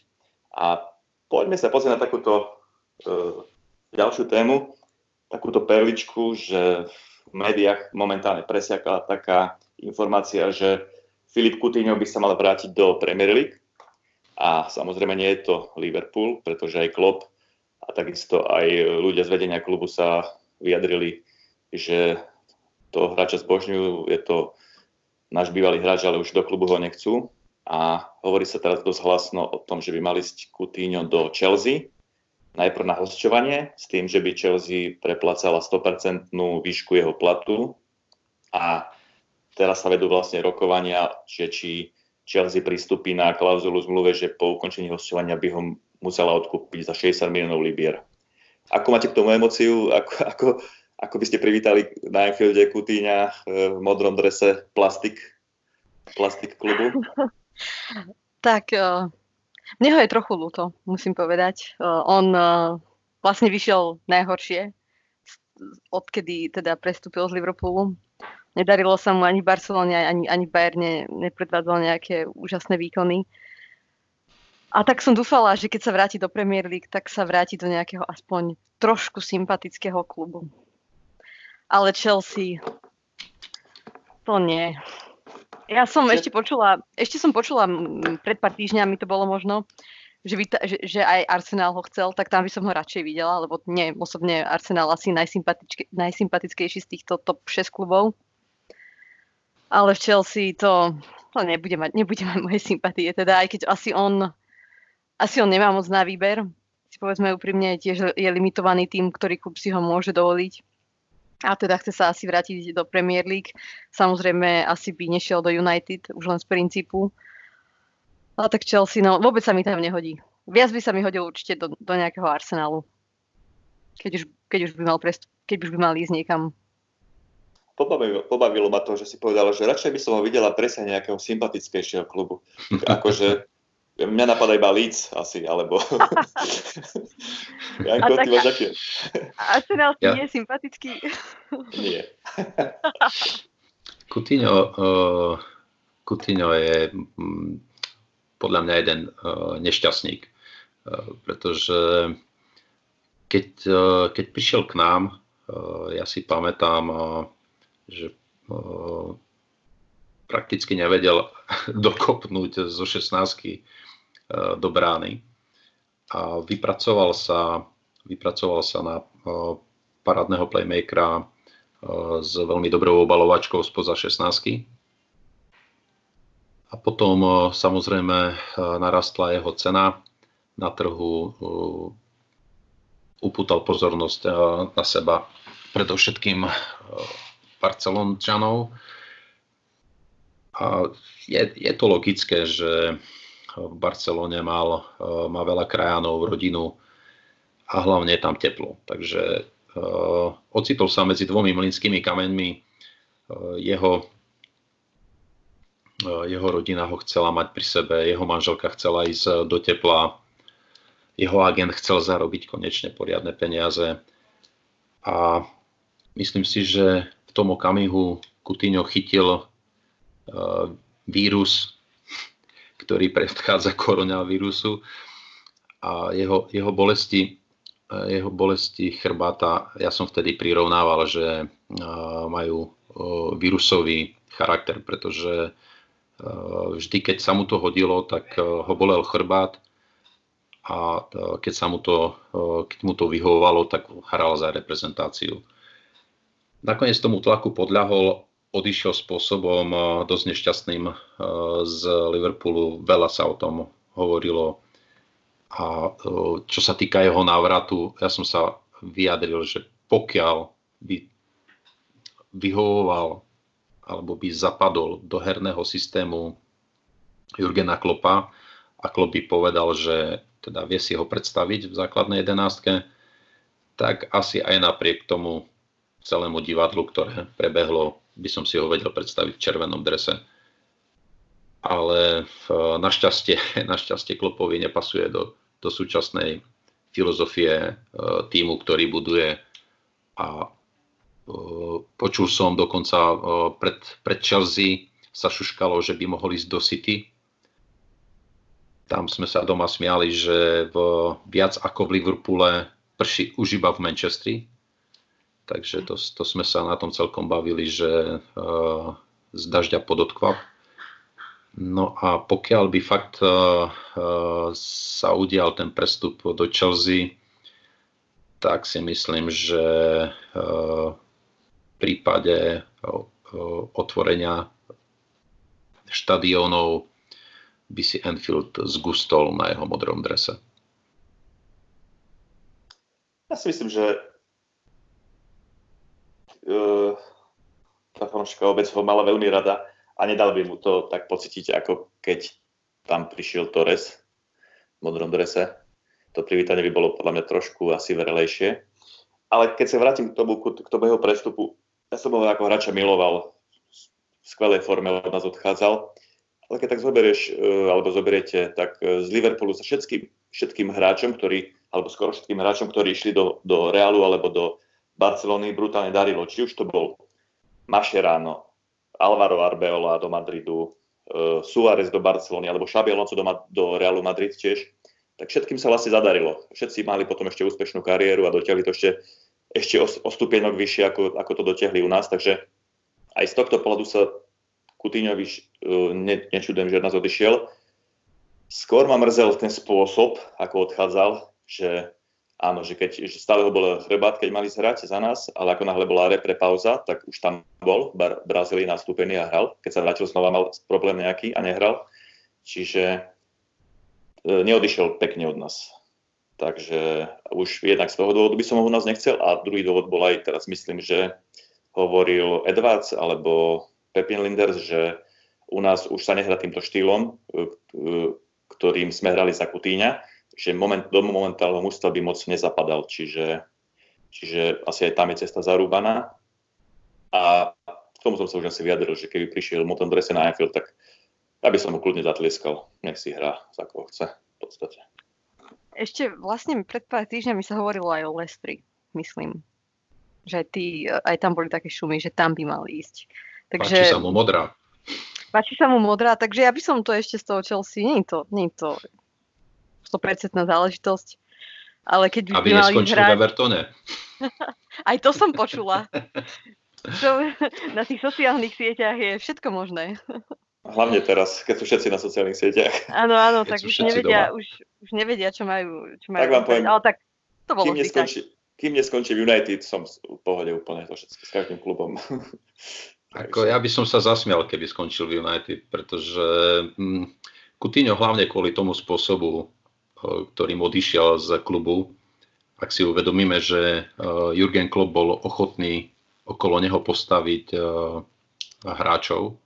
A poďme sa pozrieť na takúto e, ďalšiu tému, takúto perličku, že v médiách momentálne presiakla taká informácia, že Filip Coutinho by sa mal vrátiť do Premier League. A samozrejme nie je to Liverpool, pretože aj Klopp a takisto aj ľudia z vedenia klubu sa vyjadrili, že to hráča zbožňujú, je to náš bývalý hráč, ale už do klubu ho nechcú. A hovorí sa teraz dosť hlasno o tom, že by mali ísť Coutinho do Chelsea, najprv na hosťovanie, s tým, že by Chelsea preplácala 100% výšku jeho platu. A teraz sa vedú vlastne rokovania, že či Chelsea pristúpi na klauzulu zmluve, že po ukončení hosťovania by ho musela odkúpiť za 60 miliónov libier. Ako máte k tomu emociu? Ako, ako, ako by ste privítali na Anfielde Kutíňa eh, v modrom drese plastik, plastik klubu? tak, uh, mne ho je trochu ľúto, musím povedať. On vlastne vyšiel najhoršie, odkedy teda prestúpil z Liverpoolu. Nedarilo sa mu ani v Barcelone, ani, ani v Bayerne, nepredvádzal nejaké úžasné výkony. A tak som dúfala, že keď sa vráti do Premier League, tak sa vráti do nejakého aspoň trošku sympatického klubu ale Chelsea to nie. Ja som ešte počula, ešte som počula pred pár týždňami to bolo možno, že, by ta, že, že aj Arsenal ho chcel, tak tam by som ho radšej videla, lebo nie, osobne Arsenal asi najsympatickejší z týchto top 6 klubov. Ale v Chelsea to, to nebude, mať, nebude mať moje sympatie, teda aj keď asi on, asi on nemá moc na výber, si povedzme úprimne, tiež je limitovaný tým, ktorý klub si ho môže dovoliť a teda chce sa asi vrátiť do Premier League. Samozrejme asi by nešiel do United, už len z princípu. Ale tak Chelsea, no vôbec sa mi tam nehodí. Viac by sa mi hodil určite do, do nejakého Arsenalu. Keď už, keď už by mal prestup, keď už by mal ísť niekam. Pobavilo, pobavilo ma to, že si povedala, že radšej by som ho videla presne nejakého sympatickejšieho klubu. akože Mňa napadá iba Leeds asi, alebo... Janko, ty máš aký? Arsenal ja. nie je sympatický. nie. Coutinho, uh, Coutinho je um, podľa mňa jeden uh, nešťastník, uh, pretože keď, uh, keď prišiel k nám, uh, ja si pamätám, uh, že uh, prakticky nevedel dokopnúť zo 16 Eh, do brány a vypracoval sa, vypracoval sa na eh, parádneho playmakera eh, s veľmi dobrou obalovačkou spoza 16. A potom samozrejme narastla jeho cena na trhu, upútal pozornosť na seba predovšetkým Barcelončanov. A je, je to logické, že v Barcelone mal, eh, má veľa krajanov, rodinu a hlavne je tam teplo. Takže uh, ocitol sa medzi dvomi mlinskými kameňmi. Uh, jeho, jeho rodina ho chcela mať pri sebe, jeho manželka chcela ísť do tepla, jeho agent chcel zarobiť konečne poriadne peniaze. A myslím si, že v tom okamihu Coutinho chytil vírus, ktorý predchádza koronavírusu a jeho, jeho bolesti jeho bolesti chrbáta, ja som vtedy prirovnával, že majú vírusový charakter, pretože vždy, keď sa mu to hodilo, tak ho bolel chrbát a keď sa mu to, keď mu to vyhovovalo, tak hral za reprezentáciu. Nakoniec tomu tlaku podľahol, odišiel spôsobom dosť nešťastným z Liverpoolu. Veľa sa o tom hovorilo a čo sa týka jeho návratu, ja som sa vyjadril, že pokiaľ by vyhovoval alebo by zapadol do herného systému Jurgena Klopa a Klop by povedal, že teda vie si ho predstaviť v základnej jedenástke, tak asi aj napriek tomu celému divadlu, ktoré prebehlo, by som si ho vedel predstaviť v červenom drese. Ale našťastie, našťastie Klopovi nepasuje do do súčasnej filozofie e, týmu, ktorý buduje. A e, počul som dokonca pred, pred Chelsea sa šuškalo, že by mohol ísť do City. Tam sme sa doma smiali, že v, viac ako v Liverpoole prší už iba v Manchestri. Takže to, to sme sa na tom celkom bavili, že uh, z dažďa podotkvap. No a pokiaľ by fakt uh, uh, sa udial ten prestup do Chelsea, tak si myslím, že uh, v prípade otvorenia štadiónov by si Enfield zgustol na jeho modrom drese. Ja si myslím, že uh, tá fanúšika obec ho mala veľmi rada a nedal by mu to tak pocítiť, ako keď tam prišiel Torres v modrom drese. To privítanie by bolo podľa mňa trošku asi verelejšie. Ale keď sa vrátim k tomu, k tomu jeho prestupu, ja som ho ako hráča miloval, v skvelej forme od nás odchádzal. Ale keď tak zoberieš, e, alebo zoberiete, tak e, z Liverpoolu sa všetkým, všetkým hráčom, ktorí, alebo skoro všetkým hráčom, ktorí išli do, do Realu alebo do Barcelony, brutálne darilo. Či už to bol Mašeráno, Alvaro Arbeola do Madridu, uh, Suárez do Barcelony alebo Xabi Alonso do, do Realu Madrid tiež, tak všetkým sa vlastne zadarilo. Všetci mali potom ešte úspešnú kariéru a dotiahli to ešte, ešte o, o stupienok vyššie, ako, ako to dotiahli u nás. Takže aj z tohto pohľadu sa Kutíňovi uh, ne, nečudujem, že od nás odišiel. Skôr ma mrzel ten spôsob, ako odchádzal, že áno, že keď že stále ho bol chrbát, keď mali zhrať za nás, ale ako náhle bola repre pauza, tak už tam bol v Brazílii nastúpený a hral. Keď sa vrátil znova, mal problém nejaký a nehral. Čiže e, neodišiel pekne od nás. Takže už jednak z toho dôvodu by som ho u nás nechcel a druhý dôvod bol aj teraz myslím, že hovoril Edwards alebo Pepin Linders, že u nás už sa nehrá týmto štýlom, e, e, ktorým sme hrali za Kutíňa, že moment, do momentálneho mužstva by moc nezapadal, čiže, čiže asi aj tam je cesta zarúbaná. A k tomu som sa už asi vyjadril, že keby prišiel mu ten drese na Anfield, tak ja by som mu kľudne zatlieskal. Nech si hrá, za koho chce v podstate. Ešte vlastne pred pár týždňami sa hovorilo aj o Lestri, myslím. Že aj, tí, aj tam boli také šumy, že tam by mal ísť. Takže... Páči sa mu modrá. Páči sa mu modrá, takže ja by som to ešte z toho Chelsea, nie je to, nie je to 100% záležitosť. Ale keď by Aby mali neskončil hrať... v Evertone. Aj to som počula. to, na tých sociálnych sieťach je všetko možné. Hlavne teraz, keď sú všetci na sociálnych sieťach. Áno, áno, keď tak už nevedia, už, už nevedia, čo majú. Čo majú tak vám poviem, ale tak to bolo kým neskončí, kým neskončí v United, som v pohode úplne to všetko s každým klubom. Ako ja by som sa zasmial, keby skončil v United, pretože Coutinho hlavne kvôli tomu spôsobu, ktorým odišiel z klubu, ak si uvedomíme, že Jurgen Klopp bol ochotný okolo neho postaviť hráčov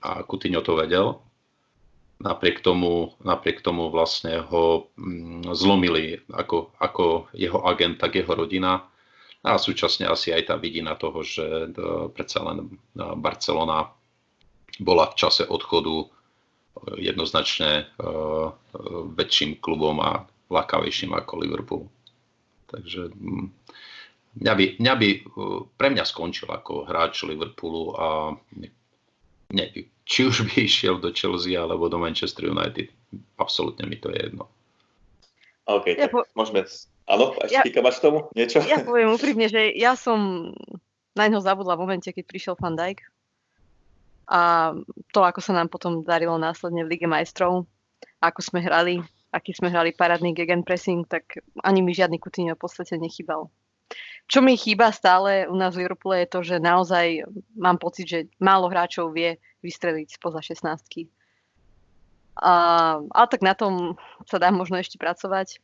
a Coutinho to vedel. Napriek tomu, napriek tomu vlastne ho mm, zlomili ako, ako jeho agent, tak jeho rodina. A súčasne asi aj tá vidina toho, že predsa len Barcelona bola v čase odchodu jednoznačne väčším klubom a lakavejším ako Liverpool. Takže mm, mňa by, mňa by, pre mňa skončil ako hráč Liverpoolu a ne, či už by išiel do Chelsea alebo do Manchester United. Absolútne mi to je jedno. OK, ja tak po... môžeme... Áno, ešte ja, máš tomu niečo? Ja poviem úprimne, že ja som na ňo zabudla v momente, keď prišiel Van Dijk. A to, ako sa nám potom darilo následne v Lige majstrov, ako sme hrali, aký sme hrali parádny gegenpressing, tak ani mi žiadny Coutinho v podstate nechýbal. Čo mi chýba stále u nás v Liverpoole je to, že naozaj mám pocit, že málo hráčov vie vystreliť spoza 16 a, ale tak na tom sa dá možno ešte pracovať.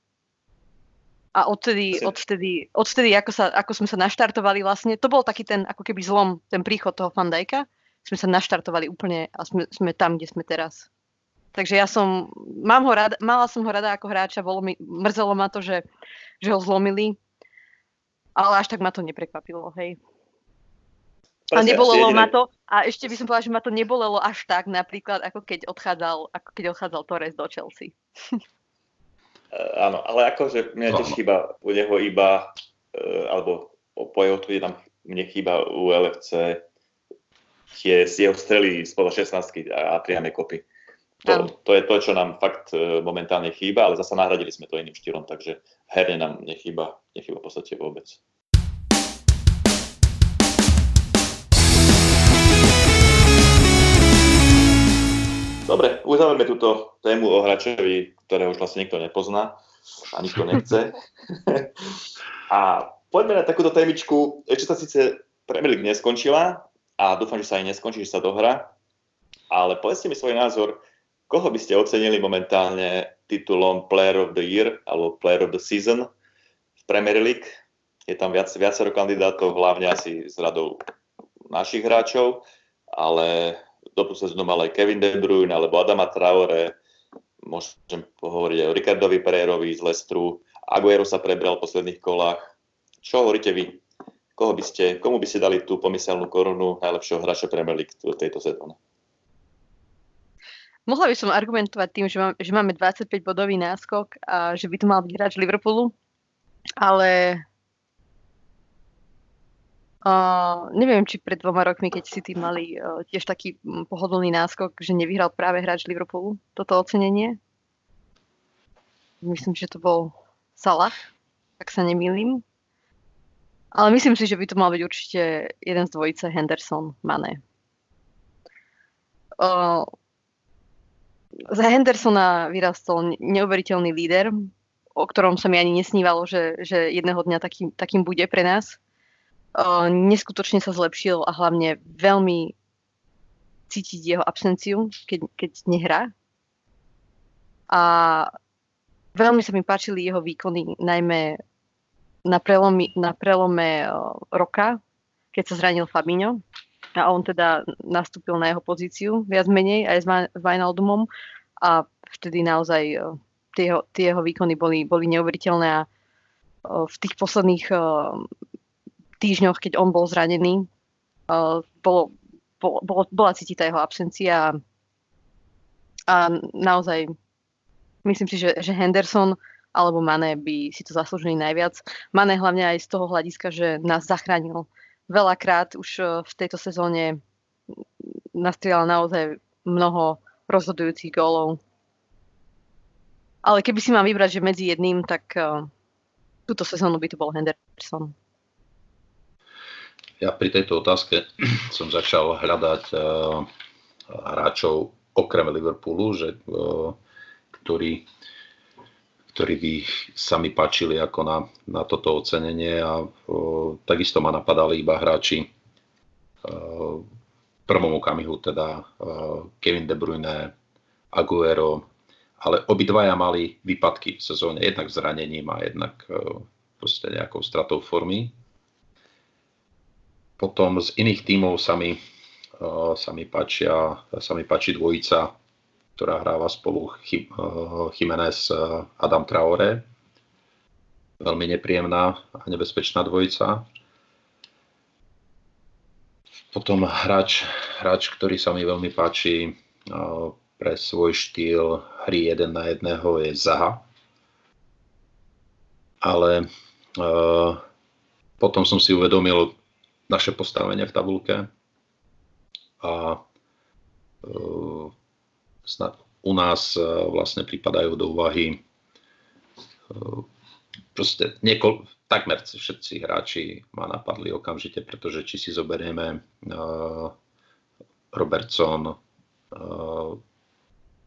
A odtedy, odtedy, odtedy ako, sa, ako sme sa naštartovali vlastne, to bol taký ten ako keby zlom, ten príchod toho Fandajka, sme sa naštartovali úplne a sme, sme tam, kde sme teraz. Takže ja som, mám ho rada, mala som ho rada ako hráča, bolo mi, mrzelo ma to, že, že ho zlomili, ale až tak ma to neprekvapilo, hej. A nebolelo ma to, a ešte by som povedala, že ma to nebolelo až tak, napríklad, ako keď odchádzal, ako keď odchádzal Torres do Chelsea. Uh, áno, ale akože mňa tiež chýba u neho iba, uh, alebo po jeho tu tam mne chýba u LFC tie jeho strely spoza 16 a, a priame kopy. To, to je to, čo nám fakt uh, momentálne chýba, ale zase nahradili sme to iným štýlom, takže herne nám nechýba, nechýba v podstate vôbec. Dobre, uzavrieme túto tému o hráčovi, ktorého už vlastne nikto nepozná a nikto nechce. a poďme na takúto témičku. Ešte sa síce Premier League neskončila a dúfam, že sa aj neskončí, že sa dohra. Ale povedzte mi svoj názor, koho by ste ocenili momentálne titulom Player of the Year alebo Player of the Season v Premier League. Je tam viac, viacero kandidátov, hlavne asi z radou našich hráčov, ale do sezónu mal aj Kevin De Bruyne alebo Adama Traore, môžem pohovoriť aj o Ricardovi Pereirovi z Lestru, Aguero sa prebral v posledných kolách. Čo hovoríte vy? Koho by ste, komu by ste dali tú pomyselnú korunu najlepšieho hráča Premier League tejto sezóne? Mohla by som argumentovať tým, že, mám, že máme 25 bodový náskok a že by to mal byť hráč Liverpoolu, ale Uh, neviem, či pred dvoma rokmi, keď si tým mali uh, tiež taký pohodlný náskok, že nevyhral práve hráč Liverpoolu toto ocenenie. Myslím, že to bol Salah, ak sa nemýlim. Ale myslím si, že by to mal byť určite jeden z dvojice Henderson Mané. Uh, za Hendersona vyrastol neuveriteľný líder, o ktorom sa mi ani nesnívalo, že, že jedného dňa takým, takým bude pre nás neskutočne sa zlepšil a hlavne veľmi cítiť jeho absenciu, keď, keď nehrá. A veľmi sa mi páčili jeho výkony, najmä na, prelomi, na prelome uh, roka, keď sa zranil Fabinho. A on teda nastúpil na jeho pozíciu viac menej aj s Wijnaldumom. A vtedy naozaj uh, tie, jeho, tie jeho výkony boli, boli neuveriteľné. A uh, v tých posledných týždňoch, keď on bol zranený, bolo, bolo, bola cítiť tá jeho absencia. A naozaj myslím si, že, že Henderson alebo Mane by si to zaslúžili najviac. Mane hlavne aj z toho hľadiska, že nás zachránil veľakrát už uh, v tejto sezóne nastrieľal naozaj mnoho rozhodujúcich gólov. Ale keby si mám vybrať, že medzi jedným, tak uh, túto sezónu by to bol Henderson ja pri tejto otázke som začal hľadať uh, hráčov okrem Liverpoolu, že, uh, ktorí, ktorí by sa mi páčili ako na, na toto ocenenie a uh, takisto ma napadali iba hráči uh, v prvom okamihu, teda uh, Kevin De Bruyne, Aguero, ale obidvaja mali výpadky v sezóne, jednak zranením a jednak uh, proste nejakou stratou formy. Potom z iných tímov sa mi, uh, sa mi, páčia, sa mi páči dvojica, ktorá hráva spolu Jiménez uh, Adam Traore. Veľmi nepríjemná a nebezpečná dvojica. potom hráč, hráč, ktorý sa mi veľmi páči pre svoj štýl hry jeden na jedného je Zaha. Ale uh, potom som si uvedomil naše postavenie v tabulke a u nás uh, vlastne pripadajú do úvahy uh, proste niekoľ, takmer všetci hráči ma napadli okamžite, pretože či si zoberieme uh, Robertson uh,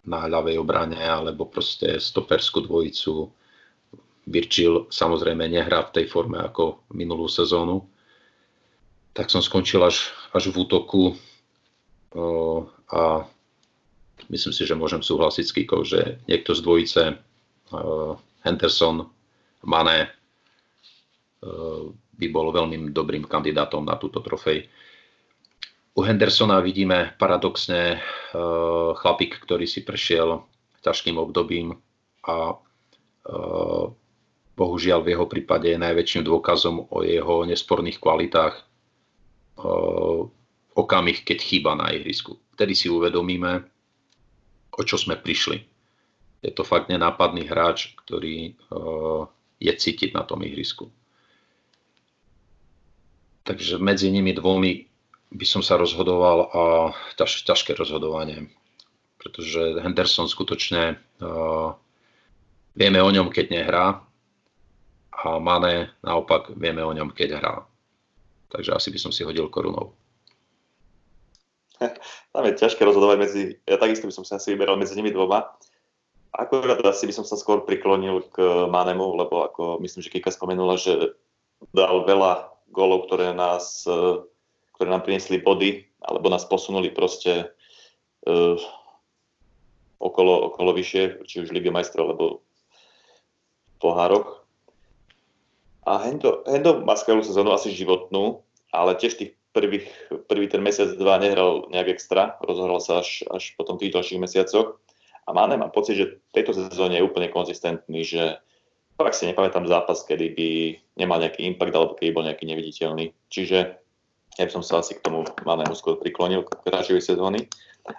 na ľavej obrane alebo proste stoperskú dvojicu. Virgil samozrejme nehrá v tej forme ako minulú sezónu. Tak som skončil až, až v útoku uh, a myslím si, že môžem súhlasiť s Kikou, že niekto z dvojice uh, Henderson, Mané Eh, by bol veľmi dobrým kandidátom na túto trofej. U Hendersona vidíme paradoxne eh, chlapík, ktorý si prešiel ťažkým obdobím a bohužiaľ v jeho prípade je najväčším dôkazom o jeho nesporných kvalitách okamih, keď chýba na ihrisku. Vtedy si uvedomíme, o čo sme prišli. Je to fakt nenápadný hráč, ktorý je cítiť na tom ihrisku. Takže medzi nimi dvomi by som sa rozhodoval a ťaž, ťažké rozhodovanie. Pretože Henderson skutočne uh, vieme o ňom, keď nehrá a Mane naopak vieme o ňom, keď hrá. Takže asi by som si hodil korunou. Tam je ťažké rozhodovať medzi, ja takisto by som sa asi vyberal medzi nimi dvoma. Akorát asi by som sa skôr priklonil k Manemu, lebo ako myslím, že Kika spomenula, že dal veľa gólov, ktoré, nás, e, ktoré nám priniesli body, alebo nás posunuli proste uh, okolo, okolo vyššie, či už Lige majstrov, alebo pohároch. A Hendo, Hendo má skvelú sezónu, asi životnú, ale tiež tých prvých, prvý ten mesiac, dva nehral nejak extra, rozhoral sa až, až po tom tých ďalších mesiacoch. A Mane mám pocit, že v tejto sezóne je úplne konzistentný, že fakt si nepamätám zápas, kedy by nemal nejaký impact alebo kedy bol nejaký neviditeľný. Čiže ja by som sa asi k tomu malému skôr priklonil k kráčovej sezóny.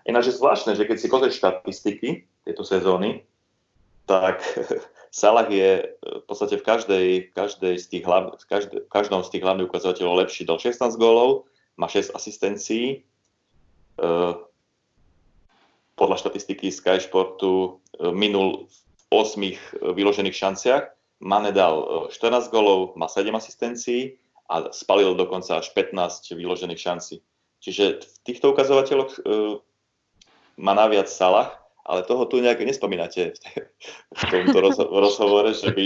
Ináč je zvláštne, že keď si pozrieš štatistiky tejto sezóny, tak Salah je v podstate v každej, v každej z tých hlav, v, každej, v každom z tých hlavných ukazovateľov lepší. Dal 16 gólov, má 6 asistencií. E, podľa štatistiky Sky Sportu e, minul 8 vyložených šanciach. Mane dal 14 e, golov, má 7 asistencií a spalil dokonca až 15 vyložených šancí. Čiže v týchto ukazovateľoch uh, má naviac Salah, ale toho tu nejak nespomínate v tomto rozho- rozhovore, že by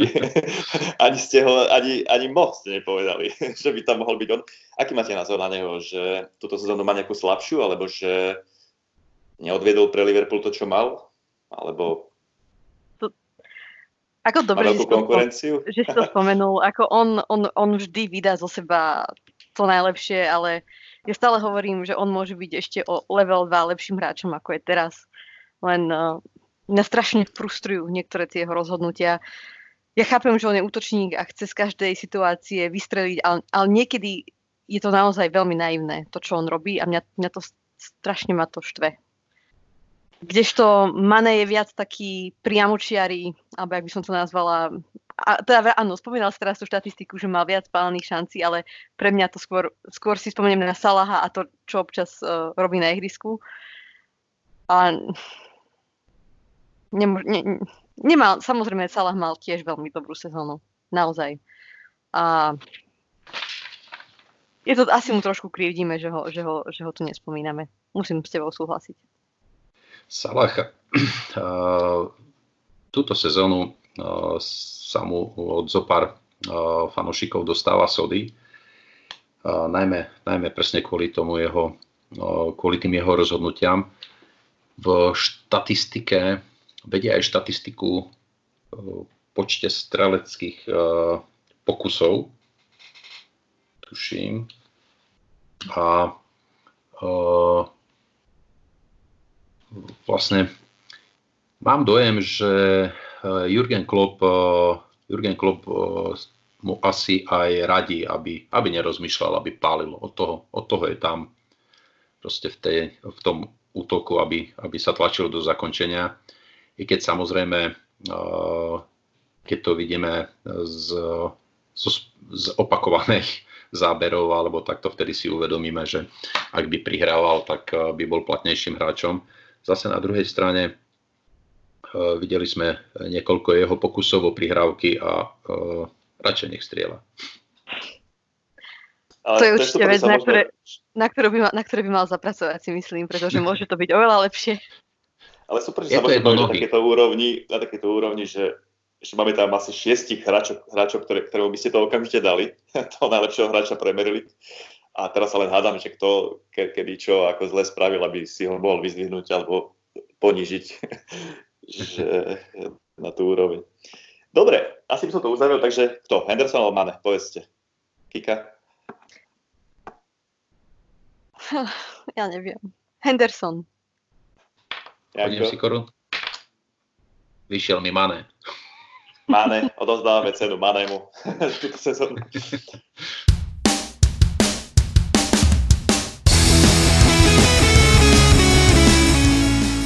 ani ste ho, ani, ani moc ste nepovedali, že by tam mohol byť on. Aký máte názor na neho, že túto sezónu má nejakú slabšiu, alebo že neodviedol pre Liverpool to, čo mal? Alebo ako dobre, že, konkurenciu. To, že si to spomenul. Ako on, on, on vždy vydá zo seba to najlepšie, ale ja stále hovorím, že on môže byť ešte o level 2 lepším hráčom, ako je teraz. Len uh, mňa strašne frustrujú niektoré tie jeho rozhodnutia. Ja chápem, že on je útočník a chce z každej situácie vystreliť, ale, ale niekedy je to naozaj veľmi naivné, to, čo on robí a mňa, mňa to strašne ma to štve. Kdežto Mane je viac taký priamočiarý, alebo jak by som to nazvala, a teda áno, spomínal si teraz tú štatistiku, že mal viac pálených šancí, ale pre mňa to skôr, skôr si spomeniem na Salaha a to, čo občas uh, robí na ihrisku. A nemô, ne, nemal, samozrejme Salah mal tiež veľmi dobrú sezónu. Naozaj. A je to, asi mu trošku krivdíme, že ho, že ho, že ho tu nespomíname. Musím s tebou súhlasiť. Salah túto sezónu sa mu od zopár fanúšikov dostáva sody, najmä, najmä presne kvôli tomu jeho, kvôli tým jeho rozhodnutiam. V štatistike, vedia aj štatistiku počte streleckých pokusov, tuším, a vlastne mám dojem, že Jurgen Klopp, Jurgen Klopp mu asi aj radí, aby, aby nerozmýšľal, aby pálil. Od toho, od toho je tam. proste v, tej, v tom útoku, aby, aby sa tlačilo do zakončenia. I keď samozrejme, keď to vidíme z, z, z opakovaných záberov, alebo takto vtedy si uvedomíme, že ak by prihrával, tak by bol platnejším hráčom. Zase na druhej strane videli sme niekoľko jeho pokusov o prihrávky a radšej nech strieľa. Ale to je určite vec, na ktoré, na, ktorú by mal, na ktoré by mal zapracovať, si myslím, pretože môže to byť oveľa lepšie. Ale super, že sa môže na takéto úrovni, na takéto úrovni, že, že máme tam asi šiestich hráčov, hráčov ktoré, ktorému by ste to okamžite dali, toho najlepšieho hráča premerili. A teraz sa len hádam, že kto, ke, kedy čo, ako zle spravil, aby si ho mohol vyzdvihnúť alebo ponížiť že, na tú úroveň. Dobre, asi by som to uzavrel, takže kto? Henderson alebo Mane? Povedzte. Kika? Ja neviem. Henderson. Hodím si korun. Vyšiel mi Mane. Mane, odozdávame cenu Manemu túto sezónu.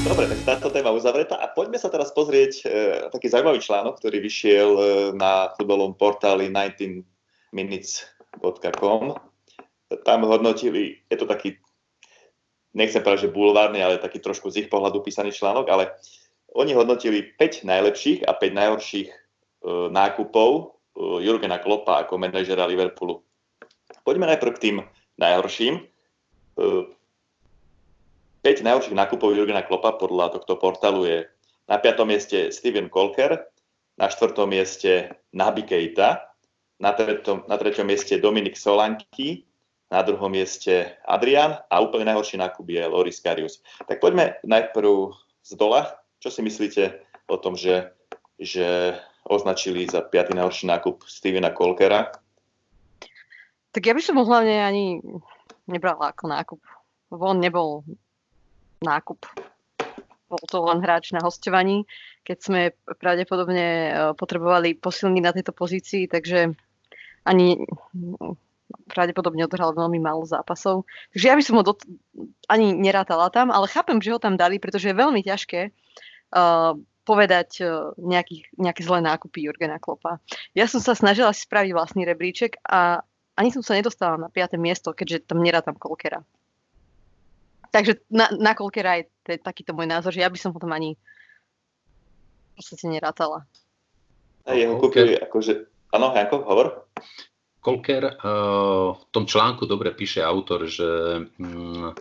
Dobre, tak táto téma uzavretá a poďme sa teraz pozrieť e, taký zaujímavý článok, ktorý vyšiel e, na futbolovom portáli 19minutes.com tam hodnotili, je to taký, nechcem povedať, že bulvárny, ale taký trošku z ich pohľadu písaný článok, ale oni hodnotili 5 najlepších a 5 najhorších e, nákupov e, Jurgena Kloppa ako manažera Liverpoolu. Poďme najprv k tým najhorším. E, 5 najhorších nákupov Jurgena Kloppa podľa tohto portálu je na 5. mieste Steven Kolker, na 4. mieste Naby Keita, na 3. Na 3. mieste Dominik Solanky, na druhom mieste Adrian a úplne najhorší nákup je Loris Karius. Tak poďme najprv z dola. Čo si myslíte o tom, že, že označili za piatý najhorší nákup Stevena Kolkera? Tak ja by som ho hlavne ani nebrala ako nákup. On nebol nákup. Bol to len hráč na hostovaní, keď sme pravdepodobne eh, potrebovali posilniť na tejto pozícii, takže ani pravdepodobne odohral veľmi málo zápasov. Takže ja by som ho dot- ani nerátala tam, ale chápem, že ho tam dali, pretože je veľmi ťažké uh, povedať uh, nejaký, nejaké zlé nákupy Jurgena Klopa. Ja som sa snažila si spraviť vlastný rebríček a ani som sa nedostala na 5. miesto, keďže tam nerátam Kolkera. Takže na, na Kolkera je t- takýto môj názor, že ja by som ho tam ani v podstate nerátala. A jeho kúpili akože... Áno, Janko, hovor. Kolker, eh, v tom článku dobre píše autor, že mm,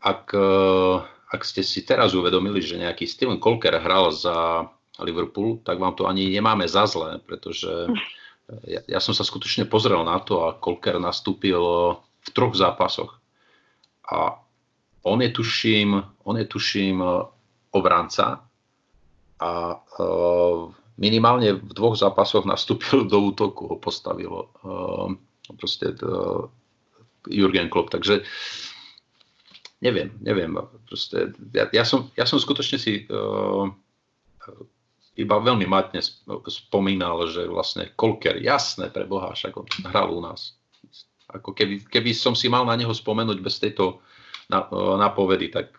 ak, eh, ak ste si teraz uvedomili, že nejaký Steven Kolker hral za Liverpool, tak vám to ani nemáme za zlé, pretože ja, ja som sa skutočne pozrel na to a Kolker nastúpil v troch zápasoch. A on je tuším, on je tuším eh, obranca a minimálne v dvoch zápasoch nastúpil do útoku, ho postavilo uh, proste uh, Jurgen Klopp. Takže neviem, neviem. Proste, ja, ja, som, ja som skutočne si uh, iba veľmi matne spomínal, že vlastne Kolker, jasné pre Boha, však on hral u nás. Ako keby, keby som si mal na neho spomenúť bez tejto napovedy, tak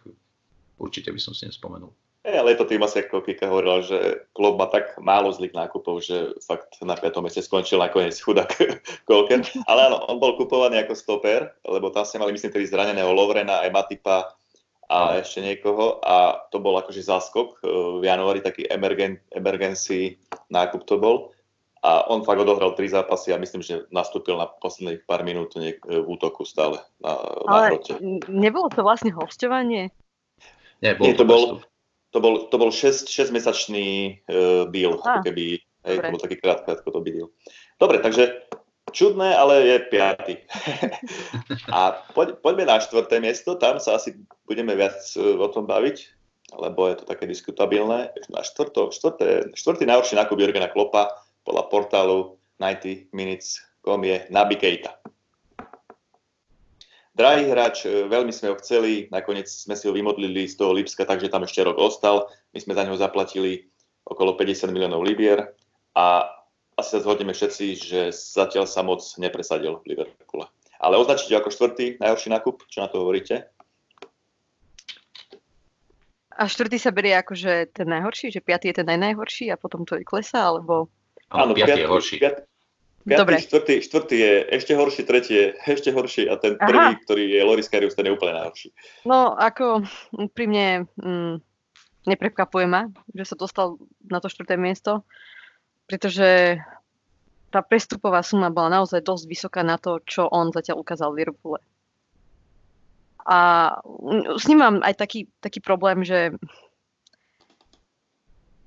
určite by som si nespomenul. Hey, ale je to tým asi, ako Kika hovorila, že klub má tak málo zlých nákupov, že fakt na 5. meste skončil nakoniec chudák Kolker. Ale áno, on bol kupovaný ako stoper, lebo tam ste mali, myslím, tedy zraneného Lovrena, aj Matipa a ešte niekoho. A to bol akože záskok e, v januári, taký emergen, emergency nákup to bol. A on fakt odohral tri zápasy a myslím, že nastúpil na posledných pár minút v útoku stále na, Ale na hrote. nebolo to vlastne hostovanie? Nie, bol Nie to, to bol, to bol, to bol 6-mesačný uh, deal, ah, ako keby, hej, to bol taký krát, krátkodobý deal. Dobre, takže čudné, ale je piatý. a poď, poďme na štvrté miesto, tam sa asi budeme viac uh, o tom baviť, lebo je to také diskutabilné. Na štvrto, štvrté, štvrtý najhorší nákup Jurgena Klopa podľa portálu 90 Minutes.com je Naby Keita. Drahý hráč, e, veľmi sme ho chceli, nakoniec sme si ho vymodlili z toho Lipska, takže tam ešte rok ostal. My sme za neho zaplatili okolo 50 miliónov libier a asi sa zhodneme všetci, že zatiaľ sa moc nepresadil v Liverpoole. Ale označiť ako štvrtý najhorší nákup, čo na to hovoríte? A štvrtý sa berie ako, že ten najhorší, že piatý je ten najnajhorší a potom to je klesa, alebo... Áno, piatý je horší. Piatý, piatý Dobre. Štvrtý, štvrtý je ešte horší, tretí je ešte horší a ten Aha. prvý, ktorý je Loris Karius, ten je úplne najhorší. No, ako pri mne mm, neprekvapuje ma, že sa dostal na to štvrté miesto, pretože tá prestupová suma bola naozaj dosť vysoká na to, čo on zatiaľ ukázal v Liverpoole. A mm, s ním mám aj taký, taký problém, že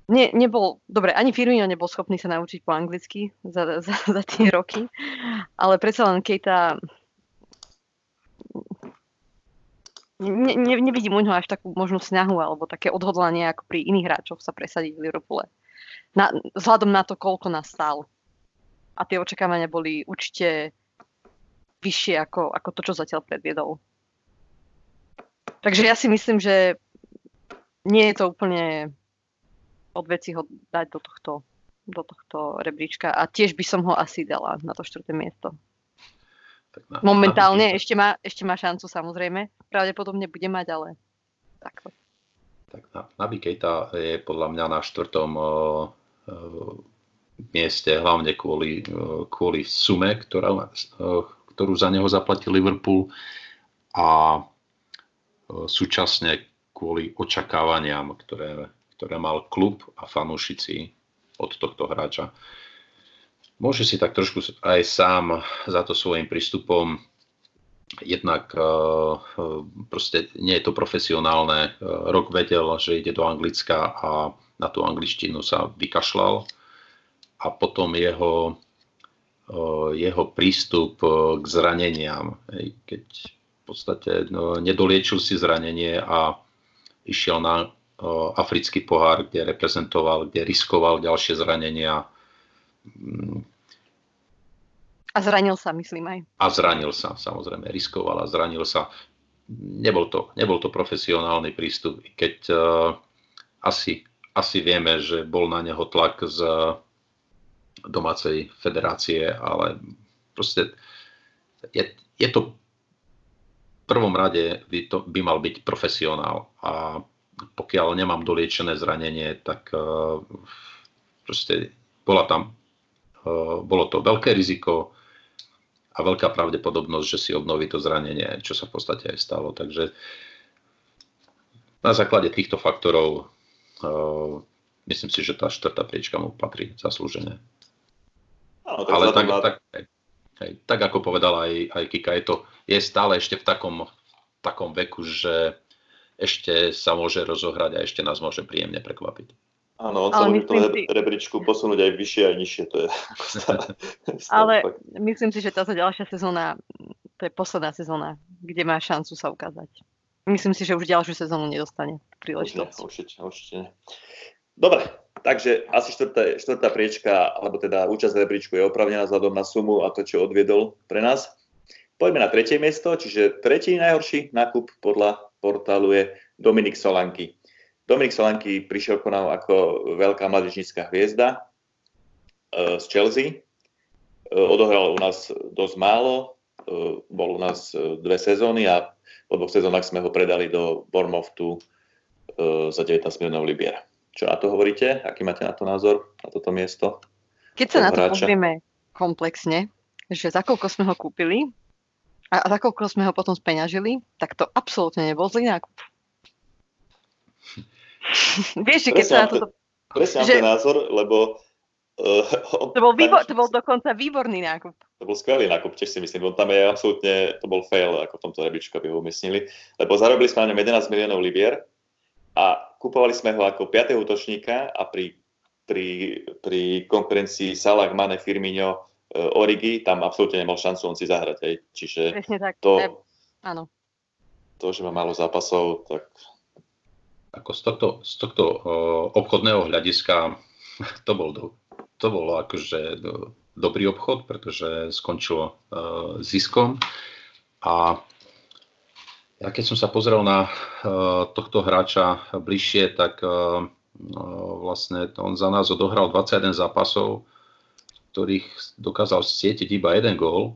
ne, nebol, dobre, ani Firmino nebol schopný sa naučiť po anglicky za, za, za tie roky, ale predsa len Kejta ne, ne, nevidím u ňoho až takú možnú snahu alebo také odhodlanie ako pri iných hráčoch sa presadiť v Liverpoole. Na, vzhľadom na to, koľko nás stál. A tie očakávania boli určite vyššie ako, ako to, čo zatiaľ predviedol. Takže ja si myslím, že nie je to úplne od veci ho dať do tohto, do tohto rebríčka. A tiež by som ho asi dala na to štvrté miesto. Tak na, Momentálne na, ešte má, ešte má šancu samozrejme. Pravdepodobne bude mať, ale takto. tak na, Naby Keita je podľa mňa na štvrtom uh, uh, mieste, hlavne kvôli, uh, kvôli sume, ktorá, uh, ktorú za neho zaplatil Liverpool a súčasne kvôli očakávaniam, ktoré, ktoré mal klub a fanúšici od tohto hráča. Môže si tak trošku aj sám za to svojim prístupom jednak uh, proste nie je to profesionálne. Uh, rok vedel, že ide do Anglicka a na tú angličtinu sa vykašľal a potom jeho, jeho prístup k zraneniam, keď v podstate no, nedoliečil si zranenie a išiel na africký pohár, kde reprezentoval, kde riskoval ďalšie zranenia. A zranil sa, myslím aj. a zranil sa, samozrejme, riskoval a zranil sa. Nebol to, nebol to profesionálny prístup, keď uh, asi, asi vieme, že bol na neho tlak z domácej federácie, ale proste je, je to v prvom rade by, to, by mal byť profesionál a pokiaľ nemám doliečené zranenie, tak uh, proste bola tam, uh, bolo to veľké riziko, a veľká pravdepodobnosť, že si obnoví to zranenie, čo sa v podstate aj stalo. Takže na základe týchto faktorov uh, myslím si, že tá štvrtá priečka mu patrí zaslúžene. Áno, tak Ale tak, tak, hej, tak ako povedala aj, aj Kika, je to je stále ešte v takom, takom veku, že ešte sa môže rozohrať a ešte nás môže príjemne prekvapiť. Áno, on sa môže v tom si- rebríčku posunúť aj vyššie aj nižšie. To je ako stále, stále Ale fakt. myslím si, že táto ďalšia sezóna, to je posledná sezóna, kde má šancu sa ukázať. Myslím si, že už ďalšiu sezónu nedostane príležitosť. určite, určite. Dobre, takže asi štvrtá, štvrtá priečka, alebo teda účasť v rebríčku je opravnená vzhľadom na sumu a to, čo odviedol pre nás. Poďme na tretie miesto, čiže tretí najhorší nákup podľa portálu je Dominik Solanky. Dominik Solanky prišiel k nám ako veľká mladíčnická hviezda e, z Chelsea. E, odohral u nás dosť málo, e, bol u nás dve sezóny a po dvoch sezónach sme ho predali do Bournemouthu za 19 miliónov libier. Čo na to hovoríte? Aký máte na to názor, na toto miesto? Keď sa na to hráča. pozrieme komplexne, že za koľko sme ho kúpili a za koľko sme ho potom speňažili, tak to absolútne nebol zlý nákup. Vieš, keď sa na Presne, to... Presne Že- ten názor, lebo uh, on, To bol, výbor, to bol dokonca výborný nákup. to bol skvelý nákup, tiež si myslím. On tam je absolútne, to bol fail, ako v tomto rebríčku, aby ho umiestnili. Lebo zarobili sme na ňom 11 miliónov libier a kupovali sme ho ako 5. útočníka a pri, pri, pri konkurencii Salah, Mane, Firmino, Origi, tam absolútne nemal šancu on si zahrať. Hej. Čiže Presne tak. to, Ne- Áno. to, že má málo zápasov, tak Ako z tohto, z tohto uh, obchodného hľadiska to bol, do, to bolo akože do, dobrý obchod, pretože skončilo uh, ziskom. A ja keď som sa pozrel na uh, tohto hráča bližšie, tak uh, vlastne on za nás odohral 21 zápasov, ktorých dokázal sietiť iba jeden gól.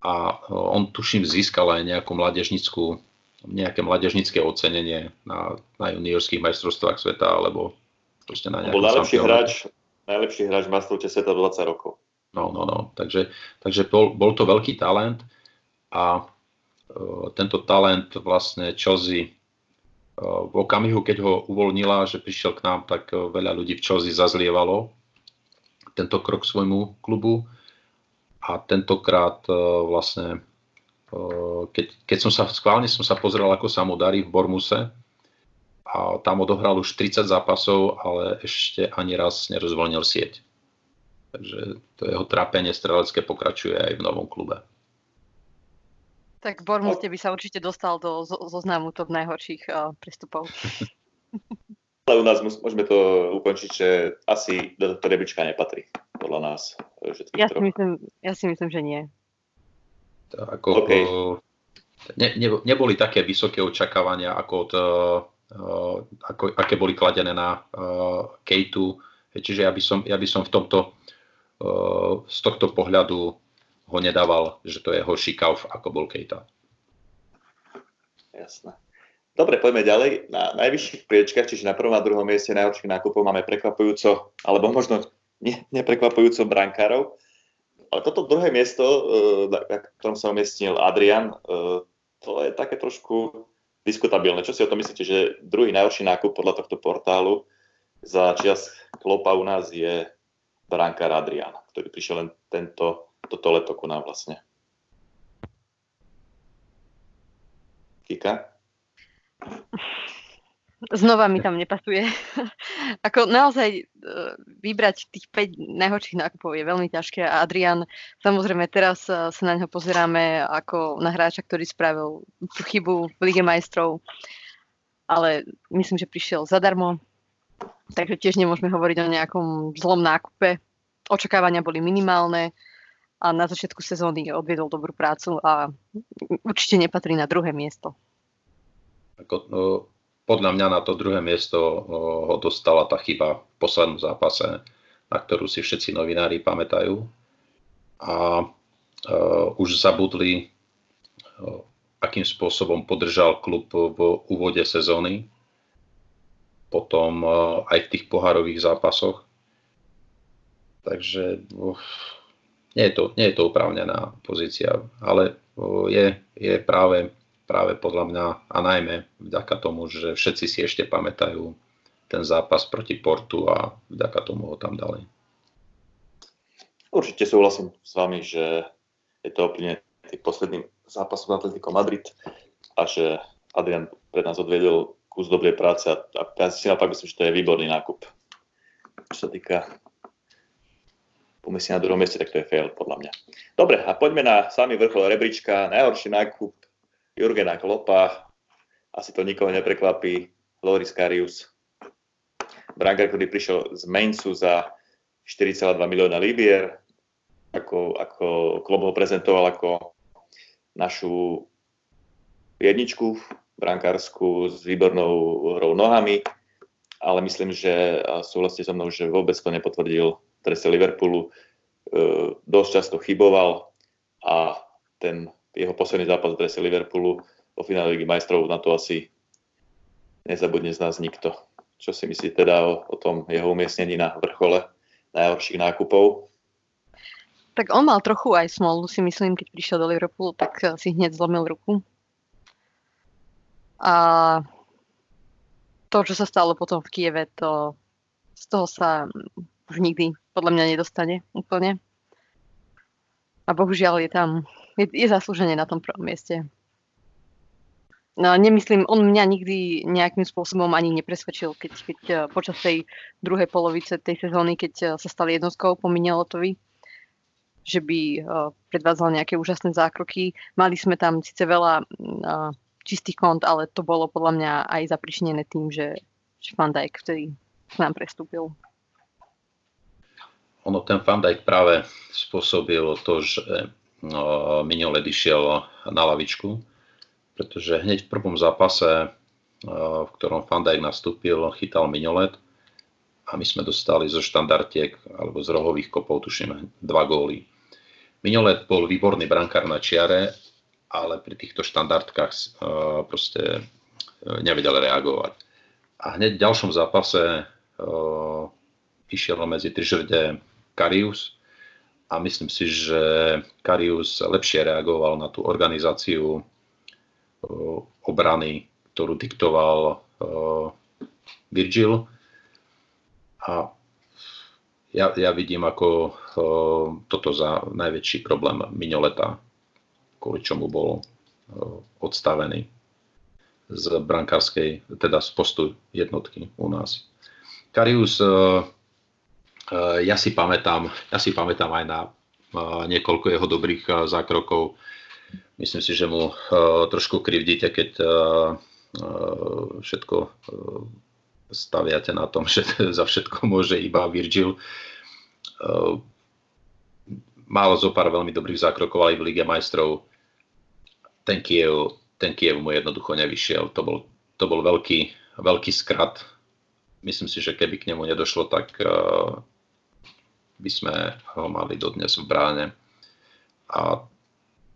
a on tuším získal aj nejakú mládežnickú, nejaké mládežnické ocenenie na, na juniorských majstrovstvách sveta alebo proste na nejakom Bol najlepší hráč, najlepší hráč v majstrovstve sveta 20 rokov. No, no, no. Takže, takže bol, bol to veľký talent a uh, tento talent vlastne Chelsea uh, v okamihu, keď ho uvoľnila, že prišiel k nám, tak uh, veľa ľudí v Chelsea zazlievalo tento krok svojmu klubu a tentokrát uh, vlastne uh, keď, keď som sa schválne som sa pozrel, ako sa mu darí v Bormuse a tam odohral už 30 zápasov, ale ešte ani raz nerozvolnil sieť. Takže to jeho trápenie strelecké pokračuje aj v novom klube. Tak Bormuste by sa určite dostal do zoznamu top najhorších uh, prestupov. Ale u nás môžeme to ukončiť, že asi do tohto rebríčka nepatrí, podľa nás. Ja si, myslím, ja si myslím, že nie. To ako, okay. ne, ne, neboli také vysoké očakávania, ako, od, uh, ako aké boli kladené na uh, Kejtu. Čiže ja by som, ja by som v tomto z tohto pohľadu ho nedával, že to je horší kauf, ako bol Kejta. Jasné. Dobre, poďme ďalej. Na najvyšších priečkách, čiže na prvom a druhom mieste najhorších nákupov máme prekvapujúco, alebo možno ne, neprekvapujúco brankárov. Ale toto druhé miesto, e, na ktorom sa umiestnil Adrian, e, to je také trošku diskutabilné. Čo si o tom myslíte, že druhý najhorší nákup podľa tohto portálu za čias Klopa u nás je brankár Adrian, ktorý prišiel len tento, toto leto ku nám vlastne. Kika? Znova mi tam nepasuje. Ako naozaj e, vybrať tých 5 najhorších nákupov je veľmi ťažké a Adrian, samozrejme teraz e, sa na ňo pozeráme ako na hráča, ktorý spravil tú chybu v Lige majstrov, ale myslím, že prišiel zadarmo, takže tiež nemôžeme hovoriť o nejakom zlom nákupe. Očakávania boli minimálne a na začiatku sezóny odviedol dobrú prácu a určite nepatrí na druhé miesto. Ako, no, podľa mňa na to druhé miesto no, ho dostala tá chyba v poslednom zápase, na ktorú si všetci novinári pamätajú. A uh, už zabudli, uh, akým spôsobom podržal klub v úvode sezóny potom eh, aj v tých pohárových zápasoch. Takže uf, nie, je to, nie je to upravnená pozícia, ale je, je práve, práve podľa mňa a najmä vďaka tomu, že všetci si ešte pamätajú ten zápas proti Portu a vďaka tomu ho tam dali. Určite súhlasím s vami, že je to úplne tým posledným zápasom Atletico Madrid a že Adrian pred nás odvedel kus dobrej práce a, a ja si naopak myslím, že to je výborný nákup. Čo sa týka umiestnenia na druhom mieste, tak to je fail podľa mňa. Dobre, a poďme na samý vrchol rebríčka. Najhorší nákup Jurgena Klopa. Asi to nikoho neprekvapí. Loris Karius. Brankár, ktorý prišiel z Mainzu za 4,2 milióna libier. Ako, ako klub ho prezentoval ako našu jedničku brankárskú s výbornou hrou nohami, ale myslím, že súhlasíte so mnou, že vôbec to nepotvrdil v trese Liverpoolu. E, dosť často chyboval a ten jeho posledný zápas v drese Liverpoolu vo finále Ligy majstrov na to asi nezabudne z nás nikto. Čo si myslíte teda o, o tom jeho umiestnení na vrchole najhorších nákupov? Tak on mal trochu aj smolu, si myslím, keď prišiel do Liverpoolu, tak si hneď zlomil ruku a to, čo sa stalo potom v Kieve, to z toho sa už nikdy podľa mňa nedostane úplne. A bohužiaľ je tam, je, je zaslúženie na tom prvom mieste. No, nemyslím, on mňa nikdy nejakým spôsobom ani nepresvedčil, keď, keď eh, počas tej druhej polovice tej sezóny, keď eh, sa stali jednotkou po Minelotovi, že by uh, predvádzal nejaké úžasné zákroky. Mali sme tam síce veľa uh, čistý kont, ale to bolo podľa mňa aj zapričnené tým, že, že Van Dijk vtedy k nám prestúpil. Ono, ten Van Dijk práve spôsobil to, že Mignolet išiel na lavičku, pretože hneď v prvom zápase, no, v ktorom Van nastúpil, chytal Mignolet a my sme dostali zo štandartiek alebo z rohových kopov, tuším, dva góly. Mignolet bol výborný brankár na čiare, ale pri týchto štandardkách uh, proste uh, nevedel reagovať. A hneď v ďalšom zápase išiel medzi trižrde Karius a myslím si, že Karius lepšie reagoval na tú organizáciu obrany, ktorú diktoval Virgil. A ja, ja vidím ako toto za najväčší problém Mignoleta, kvôli čomu bol odstavený z brankárskej, teda z postu jednotky u nás. Karius, ja si pamätám, ja si pamätám aj na uh, niekoľko jeho dobrých uh, zákrokov. Myslím si, že mu trošku krivdíte, keď všetko staviate na tom, že za všetko môže iba Virgil. Málo zo pár veľmi dobrých zákrokov aj v Lige majstrov. Ten Kiev, ten Kiev mu jednoducho nevyšiel. To bol, to bol veľký, veľký skrat. Myslím si, že keby k nemu nedošlo, tak by sme ho mali dodnes v bráne. A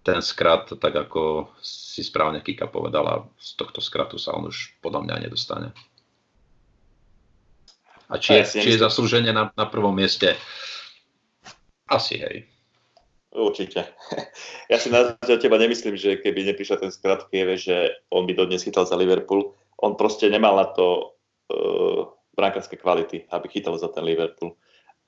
ten skrat, tak ako si správne Kika povedala, z tohto skratu sa on už podľa mňa nedostane. A či, je, či je zaslúženie na, na prvom mieste? Asi hej. Určite. Ja si na teba nemyslím, že keby neprišiel ten skrat Kieve, že on by dodnes chytal za Liverpool. On proste nemal na to uh, brankárske kvality, aby chytal za ten Liverpool.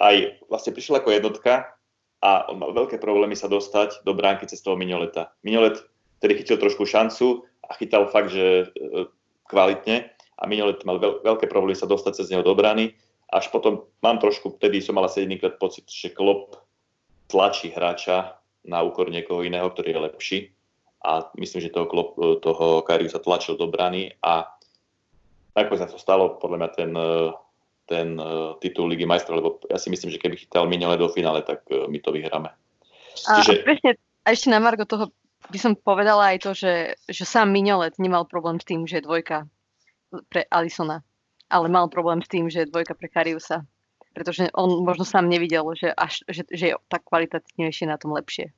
Aj vlastne prišiel ako jednotka a on mal veľké problémy sa dostať do bránky cez toho Mignoleta. Mignolet tedy chytil trošku šancu a chytal fakt, že uh, kvalitne, a minulé mal veľ, veľké problémy sa dostať cez neho do brany. Až potom mám trošku, vtedy som mal asi pocit, že Klopp tlačí hráča na úkor niekoho iného, ktorý je lepší. A myslím, že toho, Klopp, toho Kariu sa tlačil do brany a ako sa to stalo, podľa mňa ten, ten titul Ligy majstrov, lebo ja si myslím, že keby chytal minulé do finále, tak my to vyhráme. Čiže... A, presne, a ešte na Margo toho by som povedala aj to, že, že sám Mignolet nemal problém s tým, že je dvojka pre Alisona. Ale mal problém s tým, že je dvojka pre Kariusa. Pretože on možno sám nevidel, že, až, že, že je tak kvalitatívnejšie na tom lepšie.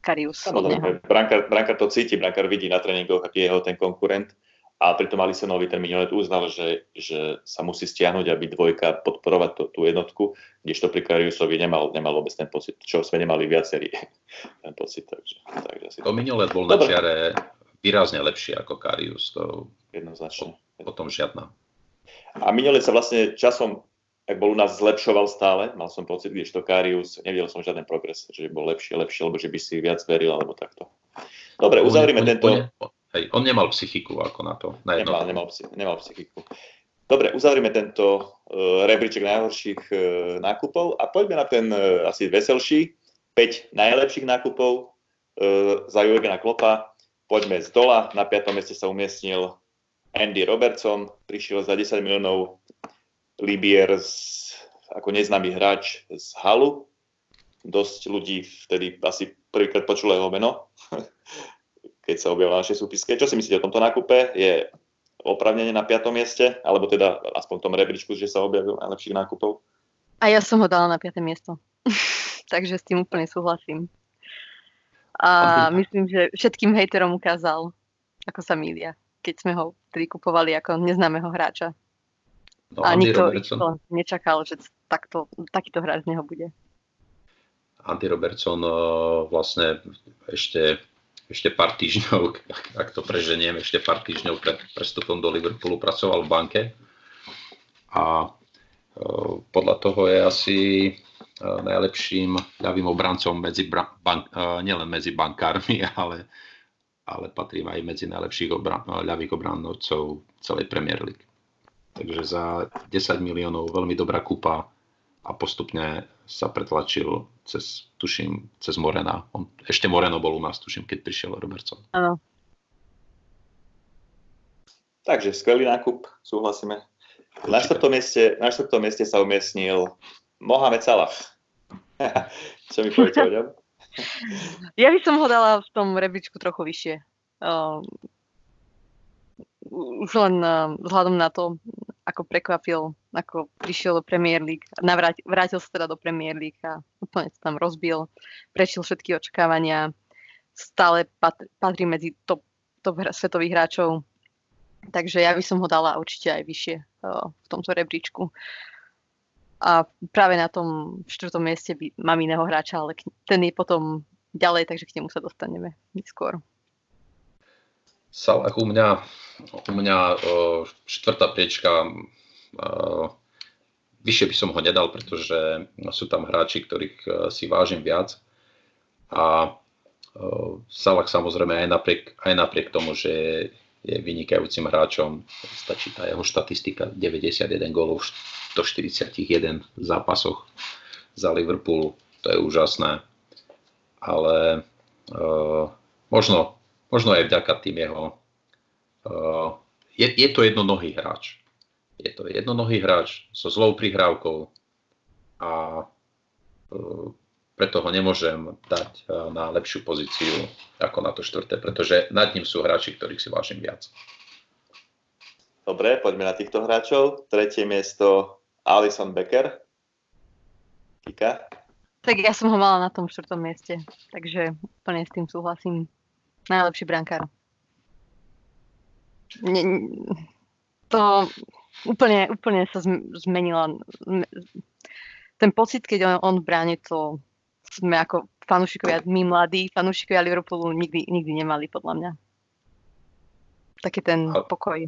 Karius. Samozrejme, brankár, brankár to cíti, brankár vidí na tréningoch, aký je jeho ten konkurent. A pritom Alisonovi ten minulý uznal, že, že sa musí stiahnuť, aby dvojka podporovať to, tú jednotku, kdežto pri Kariusovi nemal, nemal vôbec ten pocit, čo sme nemali viacerí ten pocit. Takže, takže si to bol na čiare výrazne lepšie ako Karius. To... Jednoznačne potom žiadna. A minulý sa vlastne časom, ak bol u nás, zlepšoval stále. Mal som pocit, že to Karius, nevidel som žiaden progres, že bol lepšie, lepšie, alebo že by si viac veril, alebo takto. Dobre, uzavrime tento... Hej, on nemal psychiku ako na to. Na nemal, nemal, nemal psychiku. Dobre, uzavrime tento uh, rebríček najhorších uh, nákupov a poďme na ten uh, asi veselší. 5 najlepších nákupov uh, za Jurgena Klopa. Poďme z dola. Na 5. mieste sa umiestnil Andy Robertson prišiel za 10 miliónov Libier z, ako neznámy hráč z Halu. Dosť ľudí vtedy asi prvýkrát počulo jeho meno, keď sa objavil na našej súpiske. Čo si myslíte o tomto nákupe? Je opravnenie na 5. mieste? Alebo teda aspoň v tom rebríčku, že sa objavil najlepších nákupov? A ja som ho dala na 5. miesto. Takže s tým úplne súhlasím. A myslím, že všetkým hejterom ukázal, ako sa mília keď sme ho vtedy kupovali ako neznámeho hráča. No, a Andy nikto Robertson. nečakal, že takto, takýto hráč z neho bude. Andy Robertson uh, vlastne ešte, ešte pár týždňov, ak to preženiem, ešte pár týždňov pred prestupom do Liverpoolu pracoval v banke a uh, podľa toho je asi uh, najlepším ľavým obrancom medzi bank, nielen medzi bankármi, ale ale patrím aj medzi najlepších obran- ľavých obrancov celej Premier League. Takže za 10 miliónov veľmi dobrá kúpa a postupne sa pretlačil cez, tuším, cez Morena. On, ešte Moreno bol u nás, tuším, keď prišiel Robertson. Áno. Takže skvelý nákup, súhlasíme. Na štvrtom, mieste, na štvrtom mieste sa umiestnil Mohamed Salah. Čo mi poviete o ňom? Ja by som ho dala v tom rebríčku trochu vyššie. Uh, už len uh, vzhľadom na to, ako prekvapil, ako prišiel do Premier League, navrátil, vrátil sa teda do Premier League a úplne sa tam rozbil, prešiel všetky očakávania, stále patrí, patrí medzi top, top svetových hráčov, takže ja by som ho dala určite aj vyššie uh, v tomto rebríčku. A práve na tom štvrtom mieste by, mám iného hráča, ale ten je potom ďalej, takže k nemu sa dostaneme neskôr. Salah u mňa, u mňa štvrtá priečka, vyššie by som ho nedal, pretože sú tam hráči, ktorých e, si vážim viac. A Salah samozrejme aj napriek, aj napriek tomu, že je vynikajúcim hráčom, stačí tá jeho štatistika 91 gólov v 141 zápasoch za Liverpool, to je úžasné. Ale uh, možno možno aj vďaka tým jeho... Uh, je, je to jednonohý hráč. Je to jednonohý hráč so zlou prihrávkou a uh, preto ho nemôžem dať uh, na lepšiu pozíciu ako na to štvrté, pretože nad ním sú hráči, ktorých si vážim viac. Dobre, poďme na týchto hráčov. Tretie miesto Alison Becker. Kika? Tak ja som ho mala na tom štvrtom mieste, takže úplne s tým súhlasím. Najlepší brankár. Ne, to úplne, úplne sa zmenila. Ten pocit, keď on, on bráni, to sme ako fanúšikovia, my mladí fanúšikovia Liverpoolu nikdy, nikdy nemali, podľa mňa. Taký ten pokoj.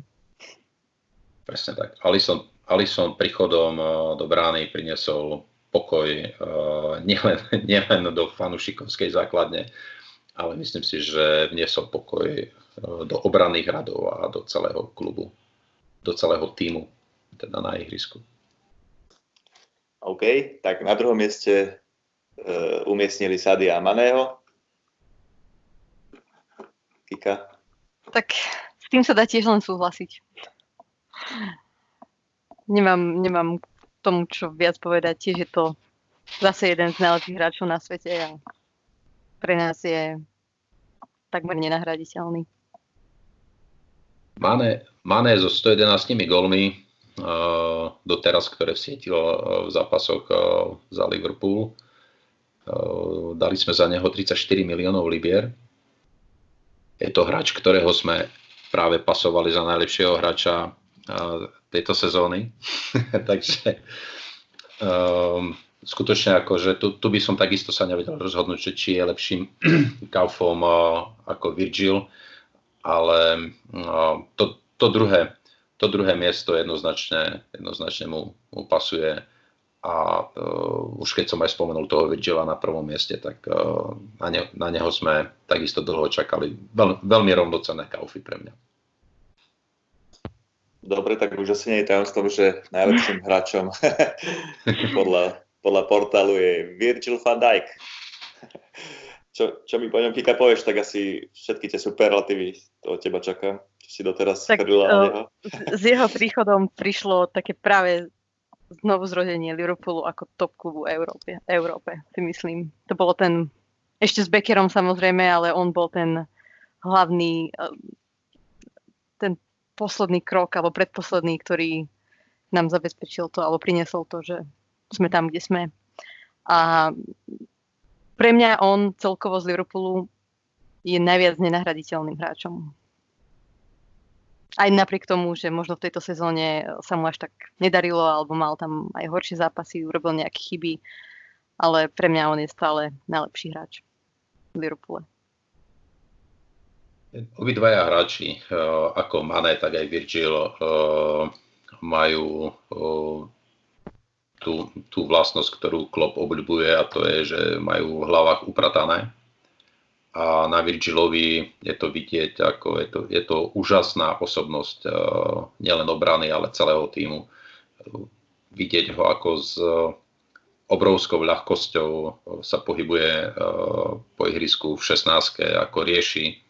Presne tak. Alison, Alison príchodom eh, do brány priniesol pokoj uh, nielen, nielen do fanúšikovskej základne, ale myslím si, že vniesol pokoj e, do obranných radov a do celého klubu, do celého týmu, teda na ihrisku. OK, tak na druhom mieste uh, umiestnili Sadia Maného. Kika? Tak s tým sa dá tiež len súhlasiť. Nemám, nemám tomu, čo viac povedať. Tiež je to zase jeden z najlepších hráčov na svete a pre nás je takmer nenahraditeľný. Mane, Mane so 111 gólmi uh, doteraz, ktoré vsietil uh, v zápasoch uh, za Liverpool. Uh, dali sme za neho 34 miliónov libier. Je to hráč, ktorého sme práve pasovali za najlepšieho hráča uh, tejto sezóny. Takže um, skutočne ako, že tu, tu by som takisto sa nevedel rozhodnúť, že či je lepším kaufom uh, ako Virgil, ale uh, to, to, druhé, to druhé miesto jednoznačne, jednoznačne mu, mu pasuje a uh, už keď som aj spomenul toho Virgila na prvom mieste, tak uh, na, ne, na neho sme takisto dlho čakali. Veľ, veľmi rovnocenné kaufy pre mňa. Dobre, tak už asi nie je tajomstvom, že najlepším hráčom podľa podľa portálu je Virgil van Dijk. Čo, čo mi po ňom Kika povieš, tak asi všetky tie superlatívy to od teba čakám. Čo si doteraz tak, uh, neho. S jeho príchodom prišlo také práve znovu zrodenie Liverpoolu ako top klubu Európe, Európe, si myslím. To bolo ten, ešte s Beckerom samozrejme, ale on bol ten hlavný, ten posledný krok, alebo predposledný, ktorý nám zabezpečil to, alebo priniesol to, že sme tam, kde sme. A pre mňa on celkovo z Liverpoolu je najviac nenahraditeľným hráčom. Aj napriek tomu, že možno v tejto sezóne sa mu až tak nedarilo, alebo mal tam aj horšie zápasy, urobil nejaké chyby, ale pre mňa on je stále najlepší hráč v Liverpoole. Obidvaja hráči, eh, ako Mane, tak aj Virgil, eh, majú eh, tú, tú vlastnosť, ktorú Klopp obľubuje a to je, že majú v hlavách upratané. A na Virgilovi je to vidieť, ako je to, je to úžasná osobnosť uh, nielen obrany, ale celého týmu. Vidieť ho, ako s obrovskou ľahkosťou sa pohybuje po ihrisku v 16, ako rieši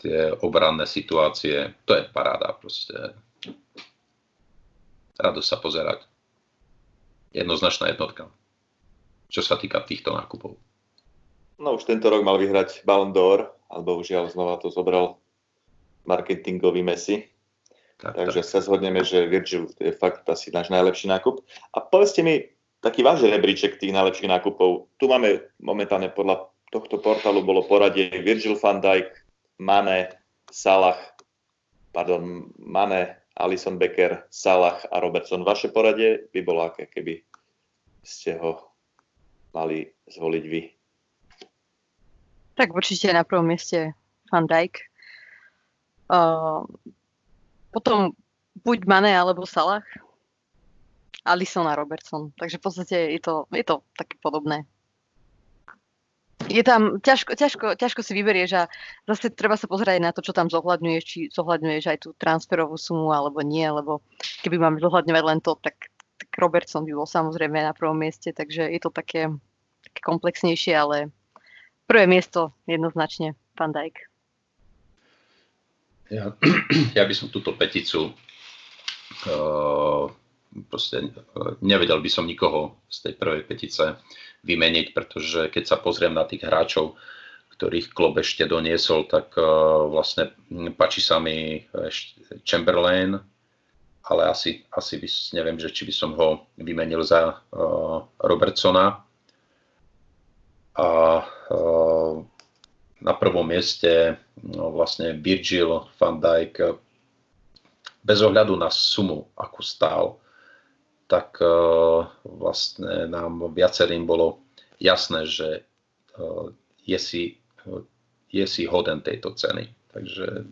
tie obranné situácie. To je paráda proste. Rado sa pozerať jednoznačná jednotka, čo sa týka týchto nákupov. No už tento rok mal vyhrať Ballon d'Or, ale bohužiaľ znova to zobral marketingový Messi. Tak, Takže tak. sa zhodneme, že Virgil je fakt asi náš najlepší nákup. A povedzte mi, taký váš rebríček tých najlepších nákupov. Tu máme momentálne podľa tohto portálu bolo poradie Virgil van Dijk, Mane, Salah, pardon, Mane, Alison Becker, Salah a Robertson. Vaše poradie by bolo aké, keby ste ho mali zvoliť vy? Tak určite na prvom mieste Van Dijk. Uh, potom buď Mane alebo Salah. Alison a Robertson. Takže v podstate je to, je to také podobné. Je tam ťažko, ťažko, ťažko si vyberieš a zase treba sa pozerať na to, čo tam zohľadňuješ, či zohľadňuješ aj tú transferovú sumu alebo nie, lebo keby máme zohľadňovať len to, tak, tak Robertson by bol samozrejme na prvom mieste, takže je to také, také komplexnejšie, ale prvé miesto jednoznačne Van Dijk. Ja, ja by som túto peticu uh, proste uh, nevedel by som nikoho z tej prvej petice vymeniť, pretože keď sa pozriem na tých hráčov, ktorých klub ešte doniesol, tak uh, vlastne páči sa mi Chamberlain, ale asi, asi by, neviem, že či by som ho vymenil za uh, Robertsona. A uh, na prvom mieste no, vlastne Virgil van Dijk bez ohľadu na sumu, akú stál, tak uh, vlastne nám viacerým bolo jasné, že uh, je, si, je si hoden tejto ceny. Takže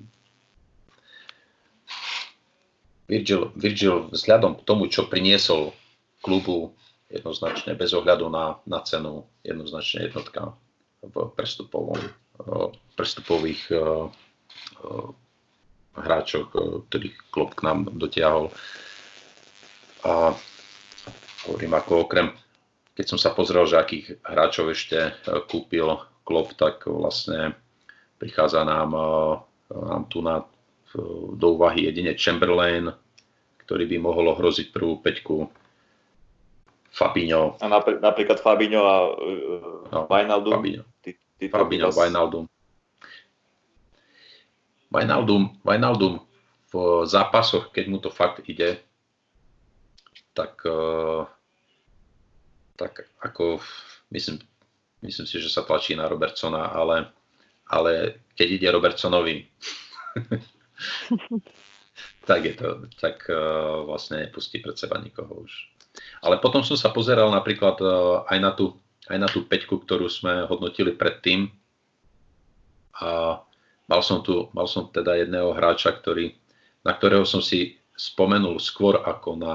Virgil, Virgil vzhľadom k tomu, čo priniesol klubu, jednoznačne bez ohľadu na, na cenu, jednoznačne jednotka v prestupovom prestupových hráčoch, ktorých klub k nám dotiahol. A hovorím, ako okrem, keď som sa pozrel, že akých hráčov ešte kúpil klub, tak vlastne prichádza nám, nám tu na, do úvahy jedine Chamberlain, ktorý by mohol ohroziť prvú peťku. Fabinho. A napríklad Fabinho a uh, no, Wijnaldum. Fabinho. Fabinho, vás... Wijnaldum. Wijnaldum. Wijnaldum v zápasoch, keď mu to fakt ide, tak, uh, tak ako myslím, myslím si, že sa tlačí na Robertsona, ale, ale keď ide Robertsonovi, tak je to, tak uh, vlastne nepustí pred seba nikoho už. Ale potom som sa pozeral napríklad uh, aj na tú aj na tú peťku, ktorú sme hodnotili predtým. A mal som tu, mal som teda jedného hráča, ktorý, na ktorého som si spomenul skôr ako na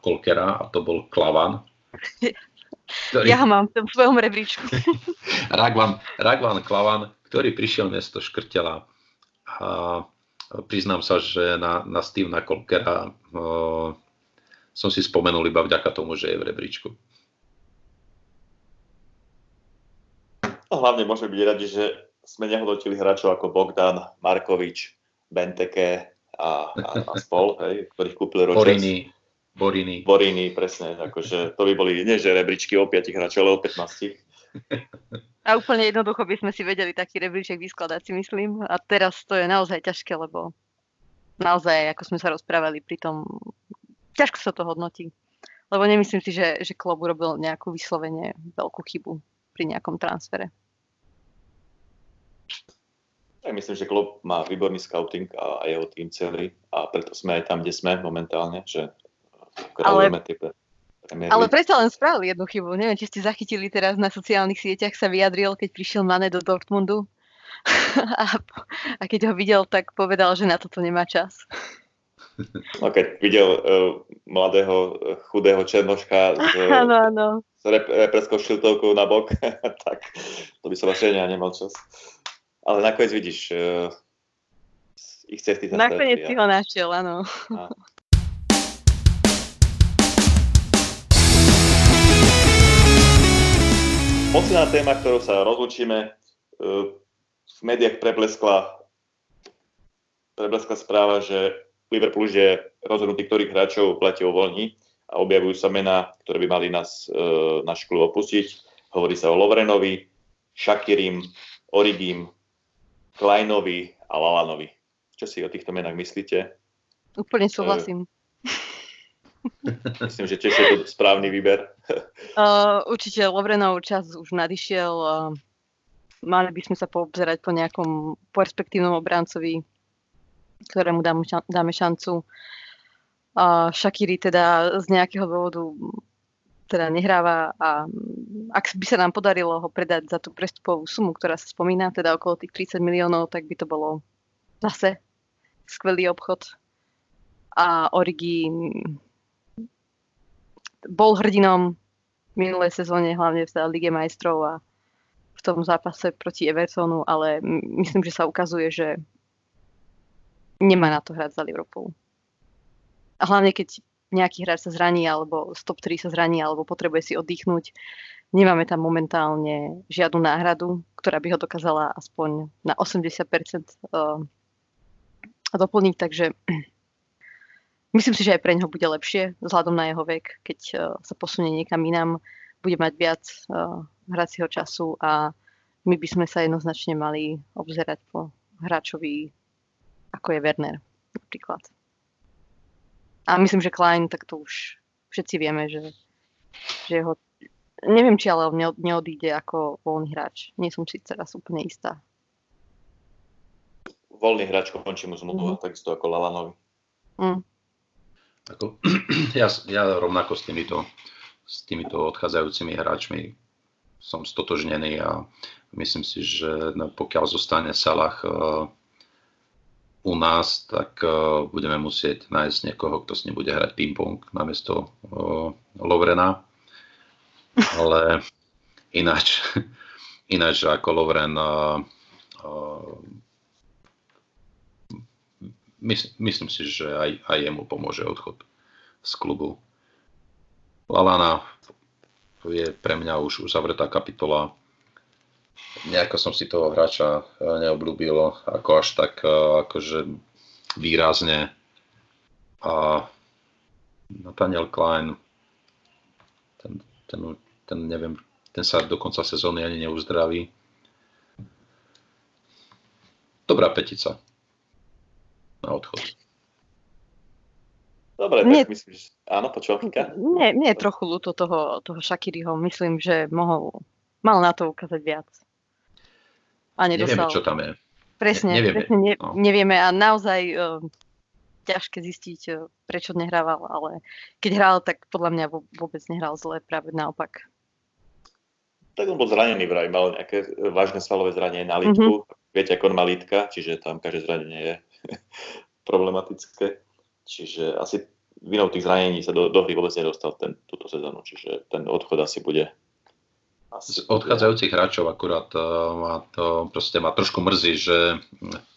Kolkera a to bol Klavan. Ktorý, ja ho mám v tom svojom rebríčku. Ragvan, Ragvan Klavan, ktorý prišiel miesto Škrtela a priznám sa, že na, na Stevena Kolkera uh, som si spomenul iba vďaka tomu, že je v rebríčku. A hlavne môžeme byť radi, že sme nehodnotili hráčov ako Bogdan, Markovič, Benteke a, a, a spol, hej, ktorých kúpil Rodgers. Borini. Borini. Borini, presne. Akože to by boli nie že rebríčky o 5 hráčov, ale o 15. A úplne jednoducho by sme si vedeli taký rebríček vyskladať, si myslím. A teraz to je naozaj ťažké, lebo naozaj, ako sme sa rozprávali, pri tom ťažko sa to hodnotí. Lebo nemyslím si, že, že klub urobil nejakú vyslovene veľkú chybu pri nejakom transfere. Ja myslím, že klub má výborný scouting a, a jeho tým celý a preto sme aj tam, kde sme momentálne, že ale, tie ale predsa len spravili jednu chybu. Neviem, či ste zachytili teraz na sociálnych sieťach sa vyjadril, keď prišiel Mane do Dortmundu a, a keď ho videl, tak povedal, že na toto nemá čas. No keď videl uh, mladého, chudého černoška s, ano, ano. s rep, represkou šiltovkou na bok, tak to by som asi nemal čas. Ale nakoniec vidíš, uh, ich cesty sa Nakoniec si ho našiel, áno. Posledná téma, ktorou sa rozlučíme, uh, v médiách prebleskla, prebleskla správa, že Liverpool už je rozhodnutý, ktorých hráčov platia uvoľní a objavujú sa mená, ktoré by mali nás, uh, náš klub opustiť. Hovorí sa o Lovrenovi, Shakirim, Origim, Kleinovi a Lalanovi. Čo si o týchto menách myslíte? Úplne súhlasím. Myslím, že tiež je to správny výber. Uh, určite Lovrenov čas už nadišiel. Uh, mali by sme sa poobzerať po nejakom perspektívnom obrancovi, ktorému dáme, dáme šancu. Uh, Shakiri teda z nejakého dôvodu teda nehráva a ak by sa nám podarilo ho predať za tú prestupovú sumu, ktorá sa spomína, teda okolo tých 30 miliónov, tak by to bolo zase skvelý obchod. A Origi bol hrdinom minulej sezóne, hlavne v Lige majstrov a v tom zápase proti Evertonu, ale myslím, že sa ukazuje, že nemá na to hrať za Liverpool. A hlavne keď nejaký hráč sa zraní, alebo z top 3 sa zraní, alebo potrebuje si oddychnúť, nemáme tam momentálne žiadnu náhradu, ktorá by ho dokázala aspoň na 80% eh, doplniť, takže Myslím si, že aj pre neho bude lepšie, vzhľadom na jeho vek, keď uh, sa posunie niekam inám, bude mať viac uh, hracieho času a my by sme sa jednoznačne mali obzerať po hráčovi, ako je Werner napríklad. A myslím, že Klein, tak to už všetci vieme, že, že ho... Neviem, či ale neodíde ako voľný hráč. Nie som si teraz úplne istá. Voľný hráč končí mu zmluva, mm-hmm. takisto ako Lalanovi. Mm. Ako, ja, ja rovnako s týmito, s týmito odchádzajúcimi hráčmi som stotožnený a myslím si, že pokiaľ zostane Salah uh, u nás, tak uh, budeme musieť nájsť niekoho, kto s ním bude hrať ping-pong namiesto uh, Lovrena. Ale ináč, ináč ako Lovren uh, uh, Mys- myslím si, že aj, aj jemu pomôže odchod z klubu. Lalana je pre mňa už uzavretá kapitola. Nejako som si toho hráča e, neobľúbil ako až tak e, akože výrazne. A Nathaniel Klein, ten, ten, ten, neviem, ten sa do konca sezóny ani neuzdraví. Dobrá petica na odchod. Dobre, mne, tak myslím, že áno, počúvam Nie, mne je trochu ľúto toho, toho Shakiriho. Myslím, že mohol, mal na to ukázať viac. A nedostal. Nevieme, čo tam je. Presne, ne, nevieme. presne ne, no. nevieme a naozaj uh, ťažké zistiť, uh, prečo nehrával, ale keď hral, tak podľa mňa vôbec nehral zle, práve naopak. Tak on bol zranený vraj, mal nejaké vážne svalové zranenie na lítku. Mm-hmm. Viete, ako on má lítka, čiže tam každé zranenie je problematické. Čiže asi vinou tých zranení sa do, do hry vôbec nedostal ten, túto sezónu, čiže ten odchod asi bude z odchádzajúcich hráčov akurát uh, ma to proste ma trošku mrzí, že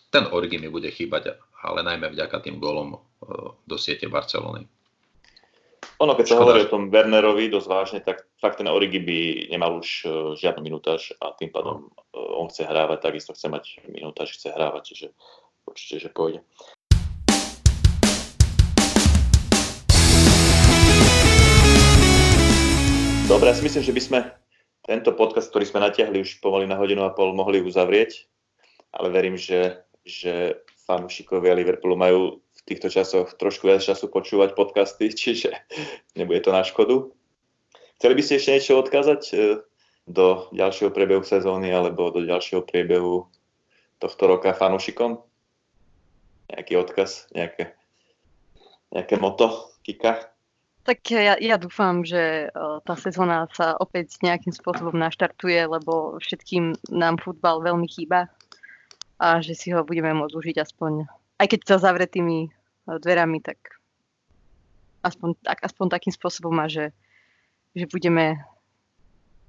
ten Origi mi bude chýbať, ale najmä vďaka tým gólom uh, do siete Barcelony. Ono, keď sa hovorí o tom Wernerovi dosť vážne, tak fakt ten Origi by nemal už uh, žiadnu minútaž a tým pádom uh, on chce hrávať, takisto chce mať minútaž, chce hrávať, čiže určite, že pôjde. Dobre, ja si myslím, že by sme tento podcast, ktorý sme natiahli už pomaly na hodinu a pol, mohli uzavrieť, ale verím, že, že fanúšikovia Liverpoolu majú v týchto časoch trošku viac času počúvať podcasty, čiže nebude to na škodu. Chceli by ste ešte niečo odkázať e, do ďalšieho priebehu sezóny alebo do ďalšieho priebehu tohto roka fanúšikom? nejaký odkaz, nejaké, nejaké moto, Kika? Tak ja, ja dúfam, že tá sezóna sa opäť nejakým spôsobom naštartuje, lebo všetkým nám futbal veľmi chýba a že si ho budeme môcť užiť aspoň, aj keď za zavretými dverami, tak aspoň, tak, aspoň takým spôsobom a že, že budeme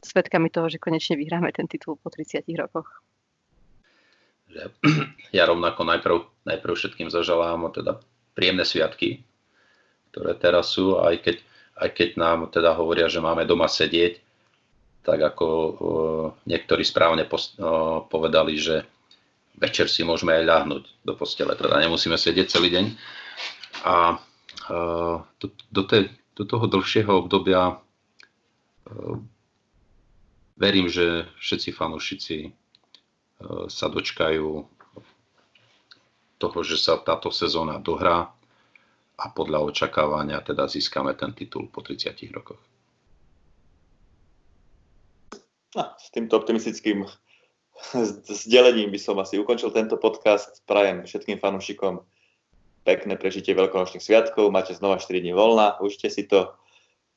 svetkami toho, že konečne vyhráme ten titul po 30 rokoch. Že ja rovnako najprv, najprv všetkým zaželám teda príjemné sviatky, ktoré teraz sú, aj keď, aj keď nám teda hovoria, že máme doma sedieť, tak ako uh, niektorí správne uh, povedali, že večer si môžeme aj ľahnúť do postele, teda nemusíme sedieť celý deň. A uh, do, do, te, do toho dlhšieho obdobia verím, že všetci fanúšici sa dočkajú toho, že sa táto sezóna dohrá a podľa očakávania teda získame ten titul po 30 rokoch. No, s týmto optimistickým zdelením by som asi ukončil tento podcast. Prajem všetkým fanúšikom pekné prežitie veľkonočných sviatkov. Máte znova 4 dní voľna, užite si to.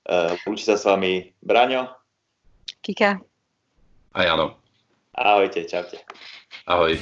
Uh, učí sa s vami Braňo. Kika. A Jano. Ahojte, čaute. Ahoj.